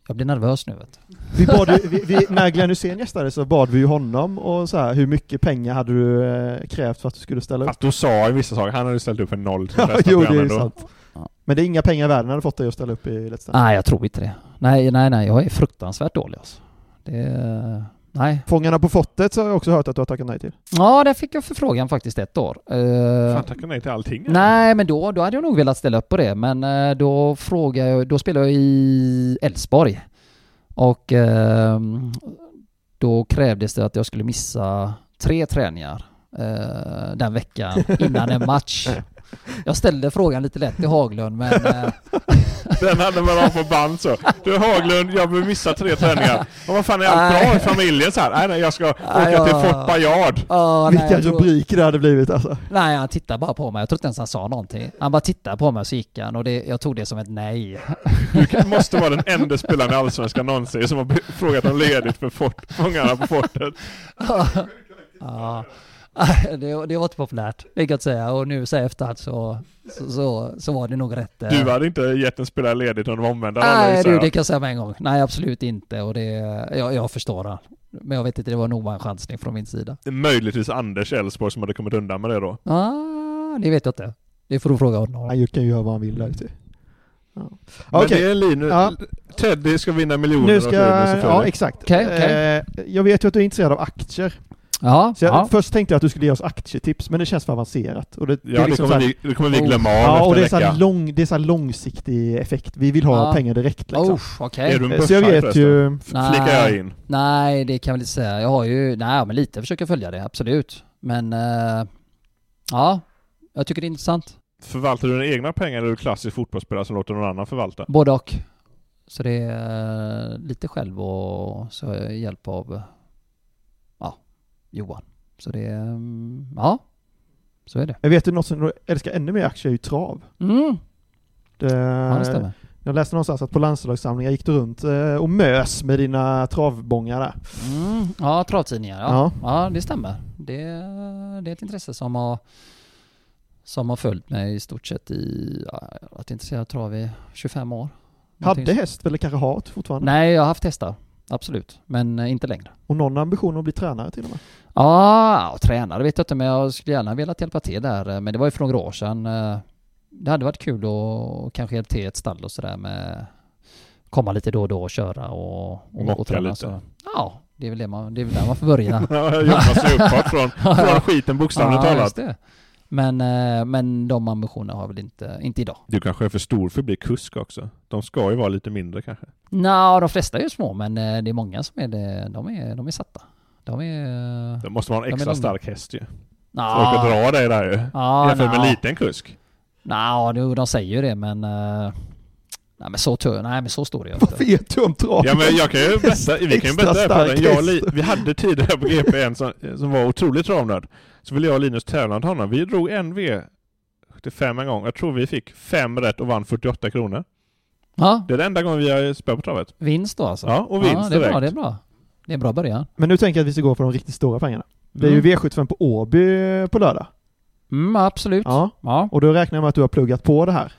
Jag blir nervös nu vet du. Vi bad ju, vi, vi, när Glenn Hysén gästade så bad vi ju honom och så här, hur mycket pengar hade du eh, krävt för att du skulle ställa upp? Fast du sa i vissa saker, han hade ju ställt upp för noll till Ja, jo, det är då. sant. Men det är inga pengar i världen hade fått dig att ställa upp i Let's Dance? Nej, jag tror inte det. Nej, nej, nej, jag är fruktansvärt dålig alltså. Det, nej. Fångarna på fortet så har jag också hört att du har tackat nej till. Ja, där fick jag förfrågan faktiskt ett år. Eh, Fan tackar nej till allting. eller? nej, men då, då hade jag nog velat ställa upp på det, men eh, då frågade jag, då spelade jag i Elfsborg. Och ehm, då krävdes det att jag skulle missa tre träningar eh, den veckan innan en match. Jag ställde frågan lite lätt till Haglund, men Den hade man av på band så. Du Haglund, jag vill missa tre träningar. Och vad fan är allt Nej. bra i familjen så här? Nej, nej, jag ska åka Nej, till jag- Fort Bayard. ja, nej, Vilka tror- rubriker det hade blivit alltså. Nej, han tittade bara på mig. Jag tror inte ens han sa någonting. Han bara tittade på mig och så gick han och det, jag tog det som ett nej. Du måste vara den enda spelaren i Allsvenskan någonsin som har frågat om ledigt för fort, fångarna på fortet. ja, det, det var inte populärt, det kan jag säga. Och nu så efterhand så, så, så, så var det nog rätt. eh, Du hade inte gett en spelare ledigt om de omvända Nej du, det kan jag säga med en gång. Nej, absolut inte. Och det, jag, jag förstår det. Men jag vet inte, det var nog bara en chansning från min sida. Möjligtvis Anders Elfsborg som hade kommit undan med det då. Ah, det vet jag inte. Det får du fråga honom. Han kan ju göra vad han vill där ute. Ja. Men Okej. det är Linus. Ja. Teddy ska vinna miljoner Nu ska, Linus ja exakt. Okej, okej. Eh, jag vet ju att du är intresserad av aktier. Ja, Så jag, ja. Först tänkte jag att du skulle ge oss aktietips, men det känns för avancerat. Och det, Ja, det, liksom kommer så här- vi, det kommer vi Oh. glömma av Ja, och det är, så lång, det är så långsiktig effekt. Vi vill ha Ja. pengar direkt liksom. Oh, okej. Är du en Eh, så jag vet ju... Flikar jag in. Nej, det kan jag väl inte säga. Jag har ju, nej men lite försöker följa det, absolut. Men, eh, ja, jag tycker det är intressant. Förvaltar du dina egna pengar eller är du klassisk fotbollsspelare som låter någon annan förvalta? Både och. Så det är eh, lite själv och så hjälp av, Johan. Så det mm, ja, så är det. Jag vet du något som du älskar ännu mer aktier är ju trav. Mm, Det, ja det stämmer. Jag läste någonstans att på landslagssamlingar gick du runt eh, och mös med dina travbångar där. Mm, ja, travtidningar, ja. Ja. ja. det stämmer. Det, det är ett intresse som har, som har följt mig i stort sett i, ja, jag har varit intresserad av trav i 25 år. Hade häst eller kanske har fortfarande? Nej, jag har haft hästar. Absolut. Men eh, inte längre. Och någon ambition att bli tränare till och med? Ja, och tränare vet jag inte, men jag skulle gärna velat hjälpa till där. eh, Men det var ju för några år sedan. eh, Det hade varit kul att kanske hjälpa till ett stall och sådär med komma lite då och då och köra och, och, och träna. lite. Så, ja, det är väl det man, det är väl där man får börja. Ja, jobba sig uppåt från, från skiten bokstavligt ja, talat. Men, eh, men de ambitionerna har väl inte, inte idag. Du kanske är för stor för att bli kusk också? De ska ju vara lite mindre kanske? Nå, de flesta är ju små, men eh, det är många som är det. De är, de är satta. De är... Då måste man ha en De extra stark häst ju. Nå, Folk dra dig där ju. ja, Jämfört med en liten kusk. Nu, de säger ju det, men... eh, nej, men så, tu- nej, men så stor är jag Vad inte. vet du om trav? Ja men jag kan ju berätta, vi kan ju berätta det på den. Jag vi hade tidigare på GP en som, som var otroligt travnörd. Så ville jag och Linus tävla mot honom. Vi drog en V till fem en gång. Jag tror vi fick fem rätt och vann 48 kronor. Ja, Det är den enda gången vi har spelat på travet. vinst då alltså? Ja, och vinst det är bra, direkt. det är bra. Det är en bra början. Men nu tänker jag att vi ska gå på de riktigt stora pengarna. Det är Mm. ju V75 på Åby på lördag. Mm, absolut. Ja. Ja. Och då räknar jag med att du har pluggat på det här.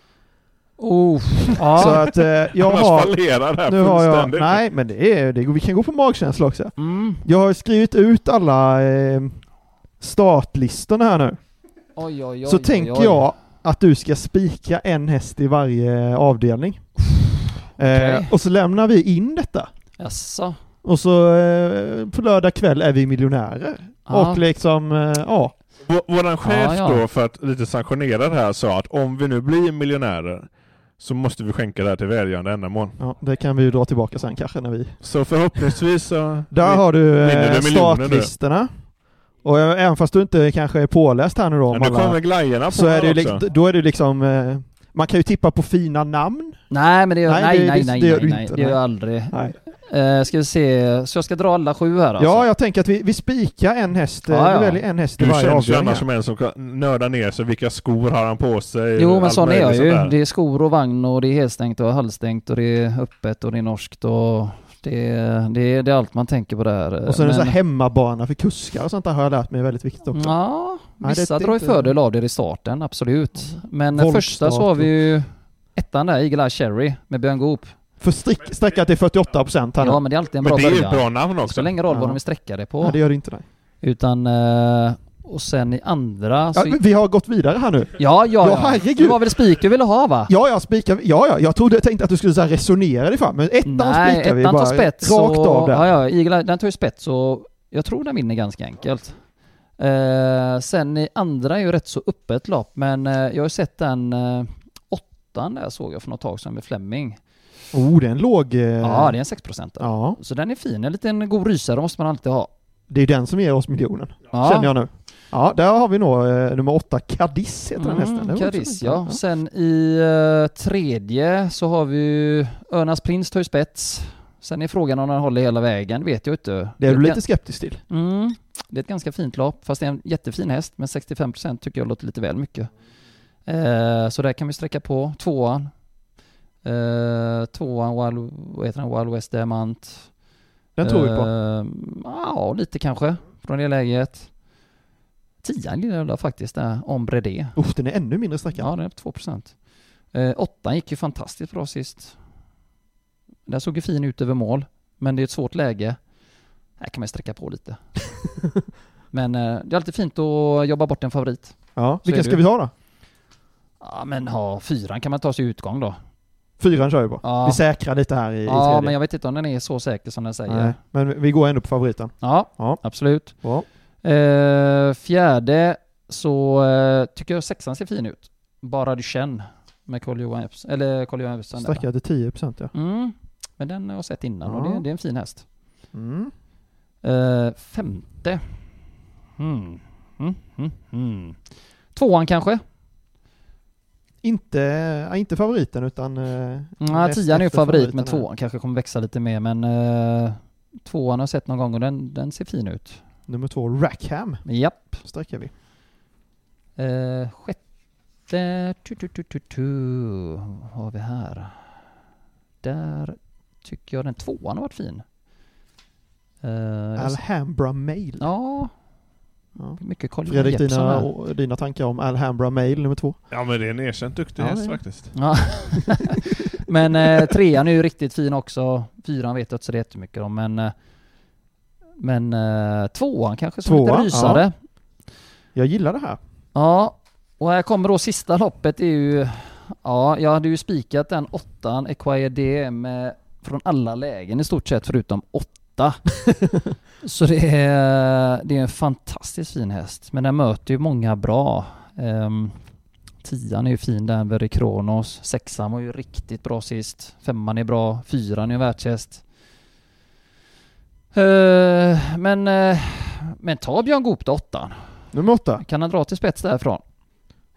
Oh, Så ja. att eh, jag har... fallerar det här Nu har jag... Nej, men det är... Det, vi kan gå på magkänsla också. Mm. Jag har skrivit ut alla eh, startlistorna här nu. Oj, oj, oj. Så oj, tänker oj. jag att du ska spika en häst i varje avdelning. Eh, Okej. och så lämnar vi in detta. Jaså? Och så eh, på lördag kväll är vi miljonärer. Ja. Och liksom, eh, ja. Vå- Våran chef Ja, ja. då, för att lite sanktionera det här, sa att om vi nu blir miljonärer så måste vi skänka det här till välgörande ändamål. ja. Det kan vi ju dra tillbaka sen kanske när vi... Så förhoppningsvis så... Där har du eh, du startlistorna. Och eh, även fast du inte kanske är påläst här nu då Ja, om nu alla, kommer glajjorna på så är det också. liksom, då är det liksom eh, Man kan ju tippa på fina namn. Nej men det gör, Nej, nej, det- nej, nej, det gör nej, du nej, inte, det gör nej. jag aldrig. Nej. Eh, ska vi se, så jag ska dra alla sju här alltså? Ja, jag tänker att vi, vi spikar en häst, Ja, ja. vi väljer en häst i Du varje känns ju annars som en som kan nörda ner sig. Vilka skor har han på sig? Jo men sån är jag ju. Det är skor och vagn och det är helstängt och halvstängt och det är öppet och det är norskt och det är, det är, det är allt man tänker på där. Och så är det så Men- här hemmabana för kuskar och sånt där har jag lärt mig är väldigt viktigt också. Ja, Nej, det- vissa det är drar ju inte- fördel av det i starten, absolut. Men Voltstart första så har vi ju ettan där, Eagle Eye Cherry med Björn Goop. För strick, sträcka till 48 procent här nu. Ja men det är alltid en Men bra det är ju början. ett bra namn Det också. spelar ingen roll Ja. vad de vill sträcka det på. Nej, det gör det inte. Nej. Utan, eh, och sen i andra så... Ja, vi har gått vidare här nu. Ja, ja, Ja, herregud. Det var väl spik du ville ha va? Ja, jag spikar, ja, ja, jag trodde, tänkte att du skulle så resonera dig fram, men ettan Nej, spikar vi ettan bara tar spets rakt och, av där. Ja, ja, Eagle den tar ju spets och jag tror den vinner ganska enkelt. Eh, sen i andra är ju rätt så öppet lopp, men eh, jag har sett den eh, åttan där såg jag för något tag sedan med Fleming. Oh, det är en låg... Eh, Ja, det är en 6% ja, Så den är fin, en liten god rysare måste man alltid ha. det är den som ger oss miljonen, Ja. känner jag nu. Ja, där har vi nog eh, nummer åtta, Cadiz heter den hästen. Cadiz. Mm, ja. Sen i eh, tredje så har vi ju Örnas Prins tar ju spets. Sen är frågan om den håller hela vägen, vet jag inte. Det är du lite skeptisk till. Mm, det är ett ganska fint lopp, fast det är en jättefin häst, men 65% tycker jag låter lite väl mycket. Eh, så där kan vi sträcka på tvåan. Eh, tvåan, Wild, vad heter den, Wild West Diamant. Den tror vi på. Eh, Ja, lite kanske, från det läget. Tian gillar jag faktiskt där, Ombre D. Uff, den är ännu mindre sträckad. Ja, den är på 2%. Eh, åttan gick ju fantastiskt bra sist. Den såg ju fin ut över mål, men det är ett svårt läge. Här kan man sträcka på lite. men eh, det är alltid fint att jobba bort en favorit. Ja, vilken ska ju. vi ta då? Ja, men ha fyran kan man ta sig i utgång då. Fyran kör vi på. Ja. Vi säkrar lite här i, i Ja, tredje. men jag vet inte om den är så säker som den säger. Nej, men vi går ändå på favoriten. Ja, Ja. absolut. Bra. Eh, fjärde så eh, tycker jag sexan ser fin ut. Bara du känner med Carl Johan Epson, eller Carl Johan Epson där. Sträcka till 10 procent ja. Mm. Men den har jag sett innan och Ja. det, det är en fin häst. Mm. Eh, femte. Mm. Tvåan kanske? Inte, ja, inte favoriten utan... Eh, Ja, näst tian är ju favorit men tvåan kanske kommer växa lite mer men uh, tvåan har jag sett någon gång och den, den ser fin ut. Nummer två, Rackham, Japp. sträcker vi. Uh, sjätte, tu, tu, tu, tu, tu. Vad har vi här? Där tycker jag den tvåan har varit fin. Eh, Alhambra Mail. ja, Ja. mycket Carl Fredrik, dina, och- dina tankar om Alhambra Mail nummer två? Ja men det är en erkänt duktig Ja, häst är. faktiskt. Ja. men eh, trean är ju riktigt fin också. Fyran vet jag inte så det jättemycket om men eh, men eh, tvåan kanske som lite Tvåan, rysare. Jag gillar det här. Ja. och här kommer då sista loppet är ju Ja, jag hade ju spikat den åttan Acquire DM eh, från alla lägen i stort sett förutom åtta. Så det är, det är en fantastiskt fin häst. Men den möter ju många bra. Um, tian är ju fin där, Very Kronos. Sexan var ju riktigt bra sist. Femman är bra. Fyran är en världshäst. Eh, men, eh, men ta Björn Goop då, åttan. Nummer åtta. Kan han dra till spets därifrån?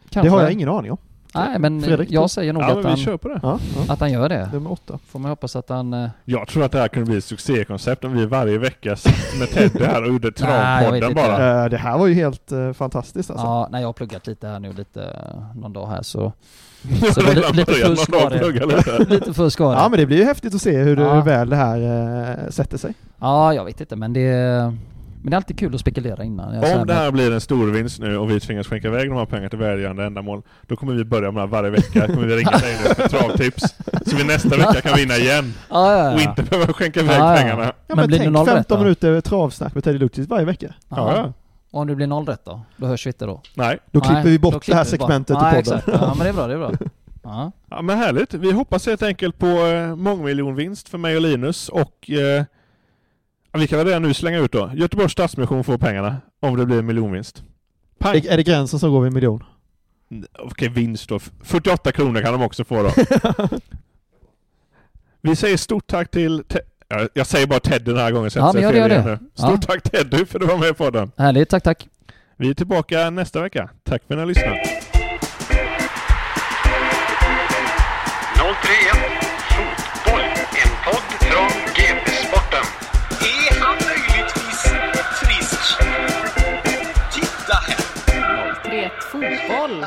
Det har jag ingen aning om. Nej, men Fredrik, jag säger nog Ja att, vi han, kör på det. Att han gör det. Nummer åtta. Får man hoppas att han... eh, Jag tror att det här kunde bli ett succékoncept om vi varje vecka satt med Teddy här och gjorde travpodden bara. Det här var ju helt fantastiskt alltså. Ja, nej jag har pluggat lite här nu lite någon dag här så... Så det är lite fusk var det. lite. fusk var det. Ja men det blir ju häftigt att se hur, Ja. hur väl det här eh, sätter sig. Ja, jag vet inte men det... Men det är alltid kul att spekulera innan. Jag Om det med- här blir en stor vinst nu och vi tvingas skänka iväg de här pengarna till välgörande ändamål, då kommer vi börja med det här varje vecka. kommer vi ringa dig nu för travtips. Så vi nästa vecka kan vinna igen. Ja, ja, ja. Och inte behöva skänka iväg Ja, ja. pengarna. Ja Men men, tänk noll rätt 15 då? minuter travsnack med Teddy Luttis varje vecka. Ja. Ja, Och om det blir noll rätt då? Då hörs vi inte då? Nej. Då Nej, klipper vi då bort klipper det här vi bara. segmentet ja, i podden. Ja men det är bra, det är bra. Ja. Ja men härligt. Vi hoppas helt enkelt på eh, mångmiljonvinst för mig och Linus och eh, vi kan väl redan nu slänga ut då. Göteborgs Stadsmission får pengarna om det blir en miljonvinst. Pang! Är, är det gränsen som går vid en miljon? Okej, vinst då. 48 kronor kan de också få då. Vi säger stort tack till Jag säger bara Ted den här gången så jag Ja, inte men säger fel det, igen nu. Stort Ja. tack Teddy för att du var med på den. Härligt, tack tack. Vi är tillbaka nästa vecka. Tack för att ni har lyssnat. 031 Fotboll, en podd från GP-sporten. Är han möjligtvis frisk? Titta här. 031 Fotboll.